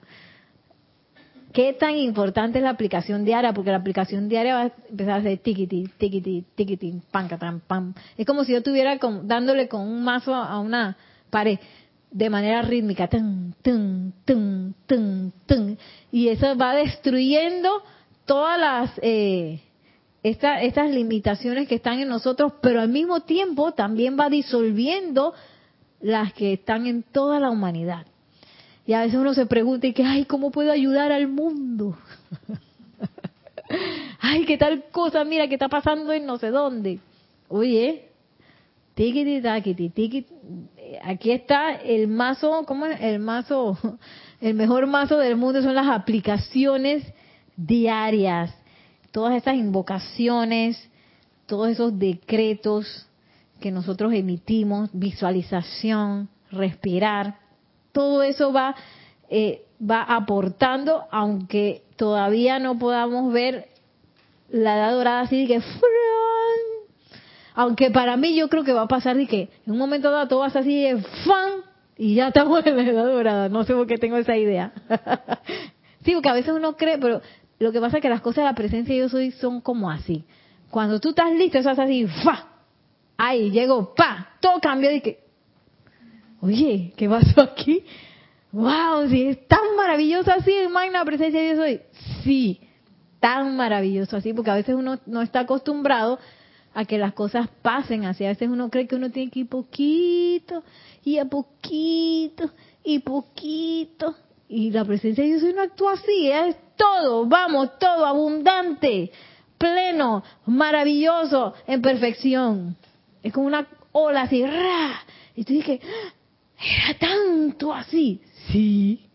¿Qué tan importante es la aplicación diaria? Porque la aplicación diaria va a empezar a hacer tiquiti, tiquiti, tiquiti, pam, pam. Es como si yo estuviera dándole con un mazo a una pared de manera rítmica. Tum, tum, tum, tum, tum. Y eso va destruyendo todas las... Eh, estas limitaciones que están en nosotros, pero al mismo tiempo también va disolviendo las que están en toda la humanidad. Y a veces uno se pregunta, y que, ay, ¿cómo puedo ayudar al mundo? <laughs> ay, qué tal cosa, mira, que está pasando en no sé dónde. Oye, tiquiti, taquiti, tiquiti. Aquí está el mazo, ¿cómo es? El mazo, <laughs> el mejor mazo del mundo son las aplicaciones diarias. Todas esas invocaciones, todos esos decretos que nosotros emitimos, visualización, respirar todo eso va, eh, va aportando, aunque todavía no podamos ver la edad dorada así que aunque para mí yo creo que va a pasar de que en un momento dado todo va a ser así de fan y ya estamos en la edad dorada, no sé por qué tengo esa idea. <laughs> sí, porque a veces uno cree, pero lo que pasa es que las cosas de la presencia de yo soy son como así. Cuando tú estás listo, eso hace así, ¡fa! Ahí llego, ¡pa! Todo cambió de que, oye, ¿qué pasó aquí? ¡Wow! Si es tan maravilloso así magna presencia de Dios hoy. Sí, tan maravilloso así, porque a veces uno no está acostumbrado a que las cosas pasen así. A veces uno cree que uno tiene que ir poquito, y a poquito, y poquito. Y la presencia de Dios no actúa así, es todo, vamos, todo abundante, pleno, maravilloso, en perfección. Es como una ola así. Y tú dices, era tanto así. Sí.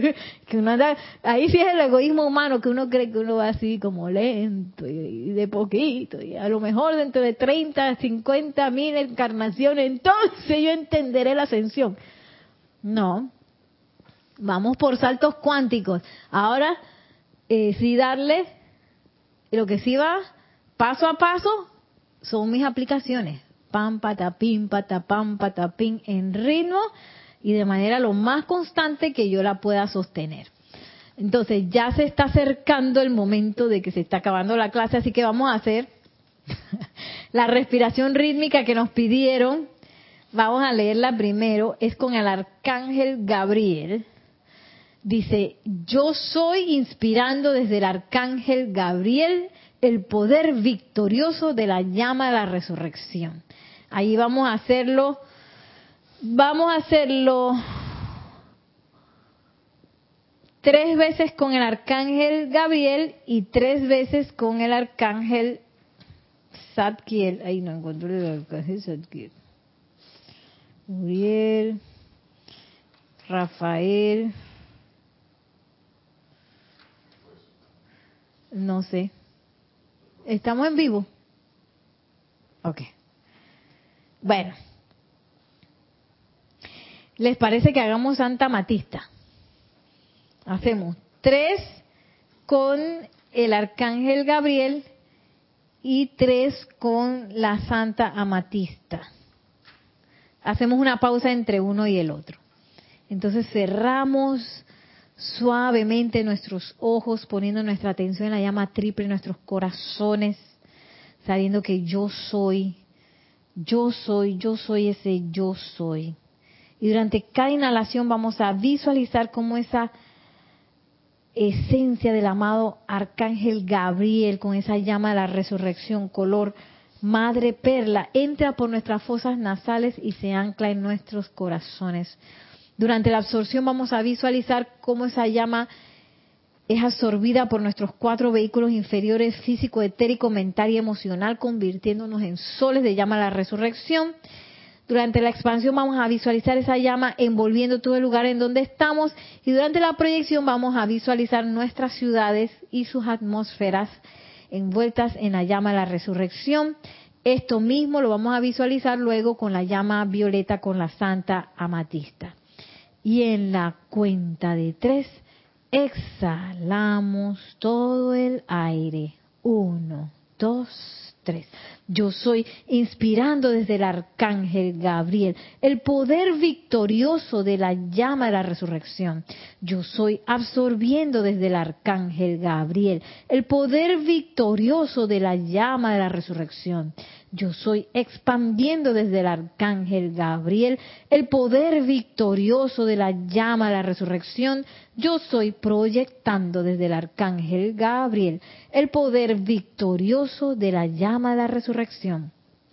<laughs> que uno anda, ahí sí es el egoísmo humano, que uno cree que uno va así como lento y, de poquito, y a lo mejor dentro de 30, 50 mil encarnaciones, entonces yo entenderé la ascensión. No, vamos por saltos cuánticos. Ahora, eh, sí darle, lo que sí va paso a paso son mis aplicaciones pam, patapín, patapam, patapín, en ritmo y de manera lo más constante que yo la pueda sostener. Entonces ya se está acercando el momento de que se está acabando la clase, así que vamos a hacer <laughs> la respiración rítmica que nos pidieron. Vamos a leerla primero, es con el arcángel Gabriel. Dice, yo soy inspirando desde el arcángel Gabriel el poder victorioso de la llama de la resurrección. Ahí vamos a hacerlo, vamos a hacerlo tres veces con el arcángel Gabriel y tres veces con el arcángel Zadkiel. Ahí no encuentro el arcángel Zadkiel. Uriel, Rafael, no sé. ¿Estamos en vivo? Ok. Bueno. ¿Les parece que hagamos Santa Matista? Hacemos tres con el Arcángel Gabriel y tres con la Santa Amatista. Hacemos una pausa entre uno y el otro. Entonces cerramos suavemente nuestros ojos, poniendo nuestra atención en la llama triple en nuestros corazones, sabiendo que yo soy, yo soy, yo soy ese yo soy. Y durante cada inhalación vamos a visualizar cómo esa esencia del amado Arcángel Gabriel, con esa llama de la resurrección, color madre perla, entra por nuestras fosas nasales y se ancla en nuestros corazones durante la absorción vamos a visualizar cómo esa llama es absorbida por nuestros cuatro vehículos inferiores físico, etérico, mental y emocional, convirtiéndonos en soles de llama a la resurrección. Durante la expansión vamos a visualizar esa llama envolviendo todo el lugar en donde estamos y durante la proyección vamos a visualizar nuestras ciudades y sus atmósferas envueltas en la llama de la resurrección. Esto mismo lo vamos a visualizar luego con la llama violeta con la santa amatista. Y en la cuenta de tres, exhalamos todo el aire. Uno, dos, tres. Yo soy inspirando desde el arcángel Gabriel el poder victorioso de la llama de la resurrección. Yo soy absorbiendo desde el arcángel Gabriel el poder victorioso de la llama de la resurrección. Yo soy expandiendo desde el arcángel Gabriel el poder victorioso de la llama de la resurrección. Yo soy proyectando desde el arcángel Gabriel el poder victorioso de la llama de la resurrección.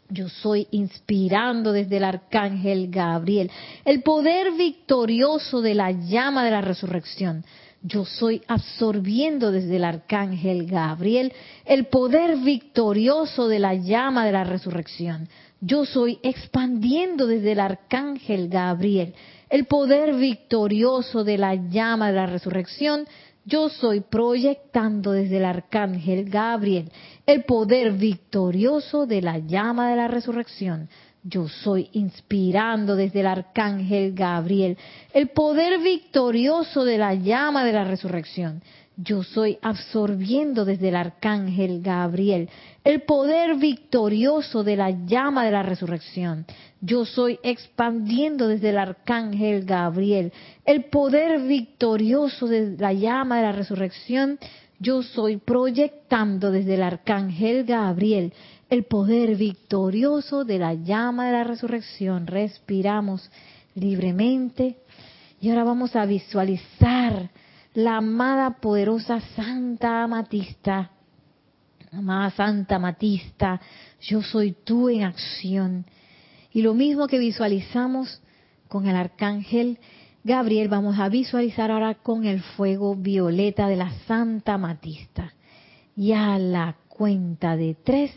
Yo soy inspirando desde el arcángel Gabriel el poder victorioso de la llama de la resurrección yo soy absorbiendo desde el arcángel Gabriel el poder victorioso de la llama de la resurrección. Yo soy expandiendo desde el arcángel Gabriel el poder victorioso de la llama de la resurrección. Yo soy proyectando desde el arcángel Gabriel el poder victorioso de la llama de la resurrección. Yo soy inspirando desde el arcángel Gabriel el poder victorioso de la llama de la resurrección. Yo soy absorbiendo desde el arcángel Gabriel el poder victorioso de la llama de la resurrección. Yo soy expandiendo desde el arcángel Gabriel el poder victorioso de la llama de la resurrección. Yo soy proyectando desde el arcángel Gabriel el poder victorioso de la llama de la resurrección. Respiramos libremente y ahora vamos a visualizar la amada poderosa Santa Amatista. Amada Santa Amatista, yo soy tú en acción. Y lo mismo que visualizamos con el arcángel Gabriel, vamos a visualizar ahora con el fuego violeta de la Santa Amatista. Y a la cuenta de tres,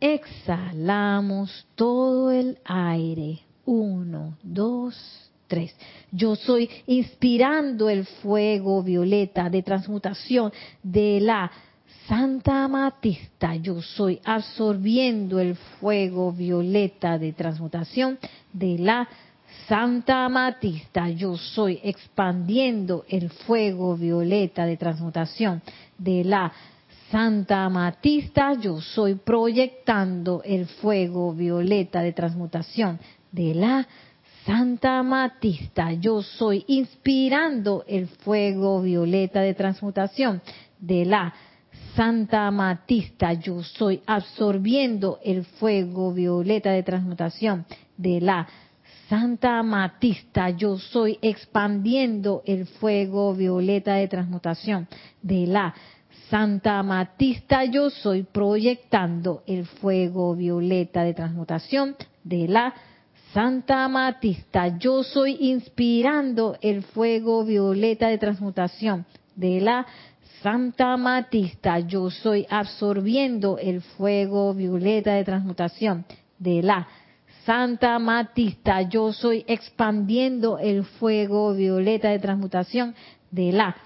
Exhalamos todo el aire. Uno, dos, tres. Yo soy inspirando el fuego violeta de transmutación de la Santa Amatista. Yo soy absorbiendo el fuego violeta de transmutación de la Santa Amatista. Yo soy expandiendo el fuego violeta de transmutación de la Santa Amatista, yo soy proyectando el fuego violeta de transmutación de la Santa Matista, yo soy inspirando el fuego violeta de transmutación de la Santa Amatista, yo soy absorbiendo el fuego violeta de transmutación de la Santa Amatista, yo soy expandiendo el fuego violeta de transmutación de la Santa Amatista, yo soy proyectando el fuego violeta de transmutación de la Santa Amatista, yo soy inspirando el fuego violeta de transmutación de la Santa Matista, yo soy absorbiendo el fuego violeta de transmutación de la Santa Matista, yo soy expandiendo el fuego violeta de transmutación de la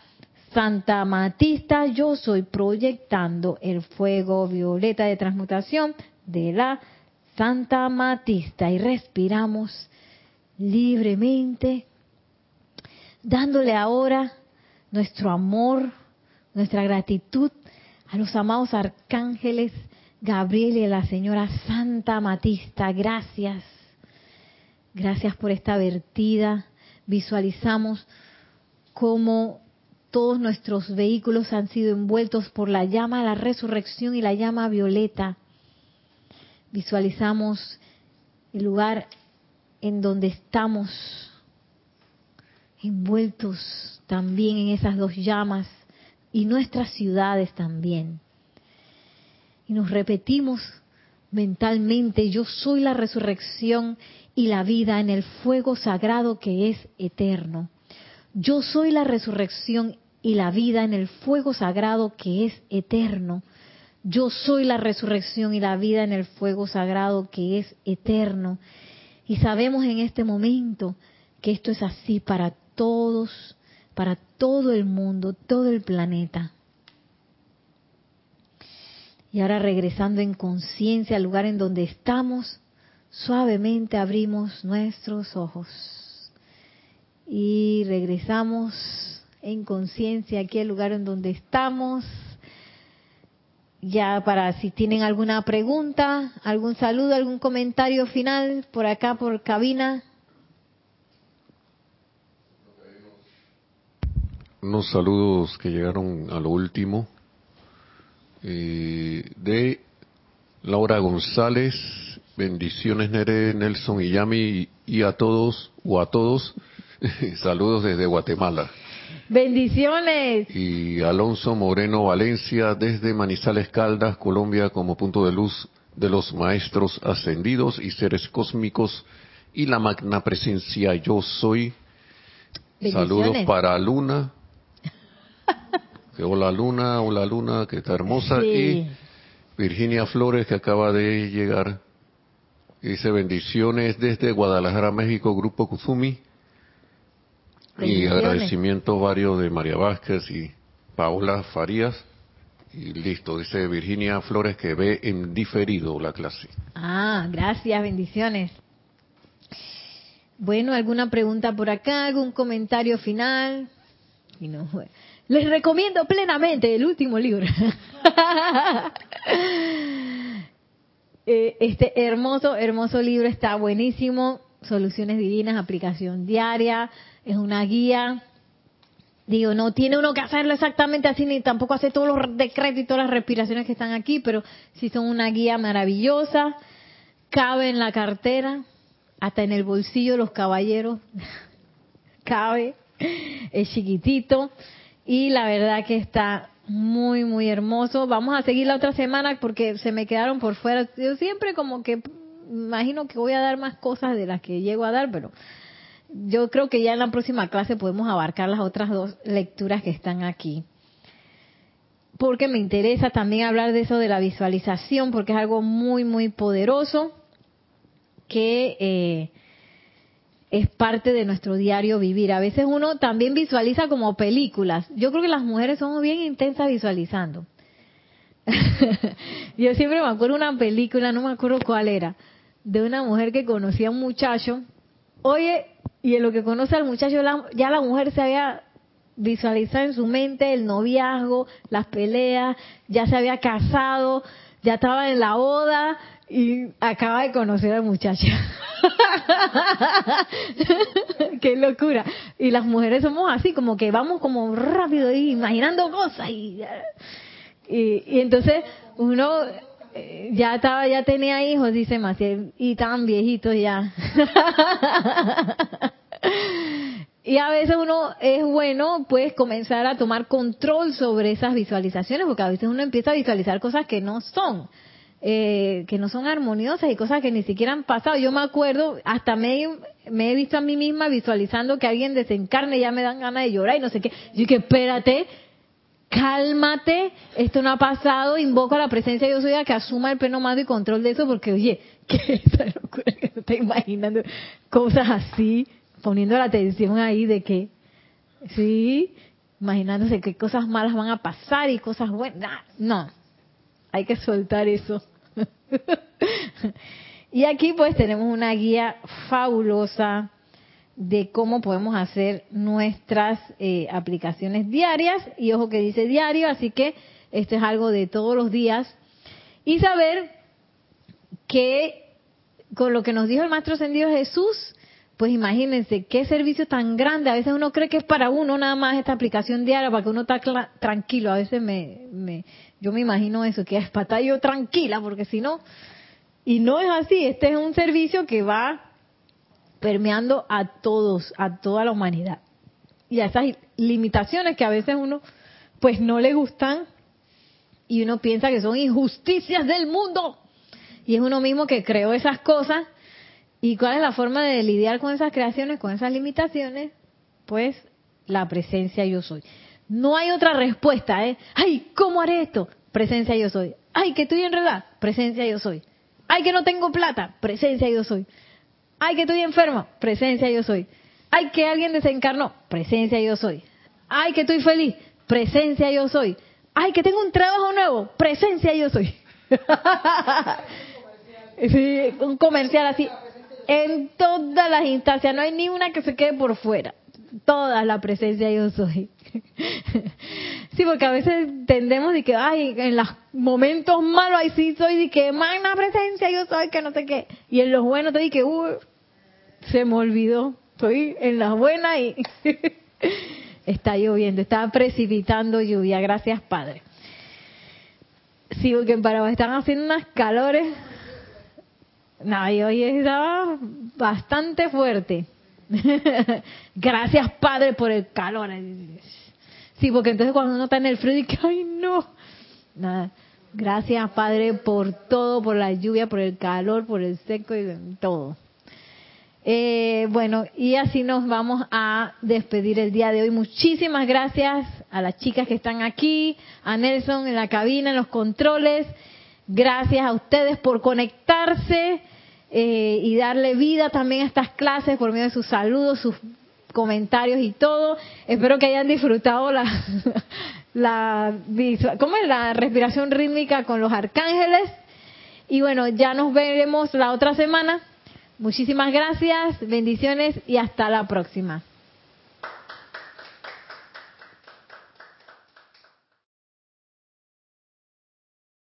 Santa Matista, yo soy proyectando el fuego violeta de transmutación de la Santa Matista y respiramos libremente, dándole ahora nuestro amor, nuestra gratitud a los amados arcángeles Gabriel y a la señora Santa Matista. Gracias. Gracias por esta vertida. Visualizamos cómo todos nuestros vehículos han sido envueltos por la llama de la resurrección y la llama violeta. Visualizamos el lugar en donde estamos envueltos también en esas dos llamas y nuestras ciudades también. Y nos repetimos mentalmente, yo soy la resurrección y la vida en el fuego sagrado que es eterno. Yo soy la resurrección y la vida en el fuego sagrado que es eterno. Yo soy la resurrección y la vida en el fuego sagrado que es eterno. Y sabemos en este momento que esto es así para todos para todo el mundo, todo el planeta. Y ahora regresando en conciencia al lugar en donde estamos, suavemente abrimos nuestros ojos. Y regresamos en conciencia aquí al lugar en donde estamos. Ya para si tienen alguna pregunta, algún saludo, algún comentario final por acá por cabina. unos saludos que llegaron a lo último eh, de Laura González, bendiciones Nere, Nelson y Yami y a todos o a todos, <laughs> saludos desde Guatemala. Bendiciones. Y Alonso Moreno Valencia desde Manizales Caldas, Colombia, como punto de luz de los maestros ascendidos y seres cósmicos y la magna presencia yo soy. Saludos para Luna, que hola Luna, hola Luna, que está hermosa. Y Virginia Flores, que acaba de llegar. Dice bendiciones desde Guadalajara, México, Grupo Kuzumi. Y agradecimientos varios de María Vázquez y Paola Farías. Y listo, dice Virginia Flores que ve en diferido la clase. Ah, gracias, bendiciones. Bueno, ¿alguna pregunta por acá? ¿Algún comentario final? Y no, les recomiendo plenamente el último libro. <laughs> Eh, este hermoso, hermoso libro está buenísimo. Soluciones divinas, aplicación diaria. Es una guía. Digo, no tiene uno que hacerlo exactamente así, ni tampoco hace todos los decretos y todas las respiraciones que están aquí, pero sí son una guía maravillosa. Cabe en la cartera, hasta en el bolsillo los caballeros. <laughs> Cabe. Es chiquitito y la verdad que está muy, muy hermoso. Vamos a seguir la otra semana porque se me quedaron por fuera. Yo siempre como que imagino que voy a dar más cosas de las que llego a dar, pero yo creo que ya en la próxima clase podemos abarcar las otras dos lecturas que están aquí. Porque me interesa también hablar de eso de la visualización, porque es algo muy, muy poderoso que eh, es parte de nuestro diario vivir. A veces uno también visualiza como películas. Yo creo que las mujeres somos bien intensas visualizando. <laughs> Yo siempre me acuerdo una película, no me acuerdo cuál era, de una mujer que conocía a un muchacho. Oye, y en lo que conoce al muchacho, ya la mujer se había visualizado en su mente el noviazgo, las peleas, ya se había casado, ya estaba en la boda y acaba de conocer a la muchacha. <laughs> Qué locura. Y las mujeres somos así, como que vamos como rápido y imaginando cosas y, y, entonces uno ya estaba, ya tenía hijos, dice Maciel, y tan viejitos ya. <laughs> y a veces uno es bueno pues comenzar a tomar control sobre esas visualizaciones, porque a veces uno empieza a visualizar cosas que no son. Eh, que no son armoniosas y cosas que ni siquiera han pasado. Yo me acuerdo, hasta me, me he visto a mí misma visualizando que alguien desencarne y ya me dan ganas de llorar y no sé qué. Yo dije, espérate, cálmate, esto no ha pasado, invoco a la presencia de Dios soy a que asuma el pleno mando y control de eso, porque oye, <laughs> ¿qué locura que te imaginando? Cosas así, poniendo la atención ahí de que, sí, imaginándose qué cosas malas van a pasar y cosas buenas. No, hay que soltar eso. <laughs> y aquí pues tenemos una guía fabulosa de cómo podemos hacer nuestras eh, aplicaciones diarias. Y ojo que dice diario, así que esto es algo de todos los días. Y saber que con lo que nos dijo el Maestro Ascendido Jesús, pues imagínense qué servicio tan grande. A veces uno cree que es para uno nada más esta aplicación diaria, para que uno esté tranquilo. A veces me, me, yo me imagino eso, que es para estar yo tranquila, porque si no, y no es así, este es un servicio que va permeando a todos, a toda la humanidad. Y a esas limitaciones que a veces uno pues no le gustan y uno piensa que son injusticias del mundo. Y es uno mismo que creó esas cosas. ¿Y cuál es la forma de lidiar con esas creaciones, con esas limitaciones? Pues la presencia yo soy. No hay otra respuesta, ¿eh? Ay, ¿cómo haré esto? Presencia yo soy. Ay, que estoy enredada. Presencia yo soy. Ay, que no tengo plata. Presencia yo soy. Ay, que estoy enferma. Presencia yo soy. Ay, que alguien desencarnó. Presencia yo soy. Ay, que estoy feliz. Presencia yo soy. Ay, que tengo un trabajo nuevo. Presencia yo soy. <laughs> un comercial así. En todas las instancias. No hay ni una que se quede por fuera. Toda la presencia yo soy. <laughs> Sí, porque a veces tendemos de que, ay, en los momentos malos, ahí sí soy de que, magna presencia, yo soy que no sé qué. Y en los buenos te di que, uy, se me olvidó. Estoy en las buenas y <laughs> está lloviendo, está precipitando lluvia. Gracias, Padre. Sí, porque en Paraguay están haciendo unas calores. No, y hoy estaba bastante fuerte. <laughs> Gracias, Padre, por el calor. Sí, porque entonces cuando uno está en el frío, dice, ay, no. Nada. Gracias, Padre, por todo, por la lluvia, por el calor, por el seco y todo. Eh, bueno, y así nos vamos a despedir el día de hoy. Muchísimas gracias a las chicas que están aquí, a Nelson en la cabina, en los controles. Gracias a ustedes por conectarse eh, y darle vida también a estas clases por medio de sus saludos, sus comentarios y todo. Espero que hayan disfrutado la, <laughs> la, ¿cómo es? la respiración rítmica con los arcángeles. Y bueno, ya nos veremos la otra semana. Muchísimas gracias, bendiciones y hasta la próxima.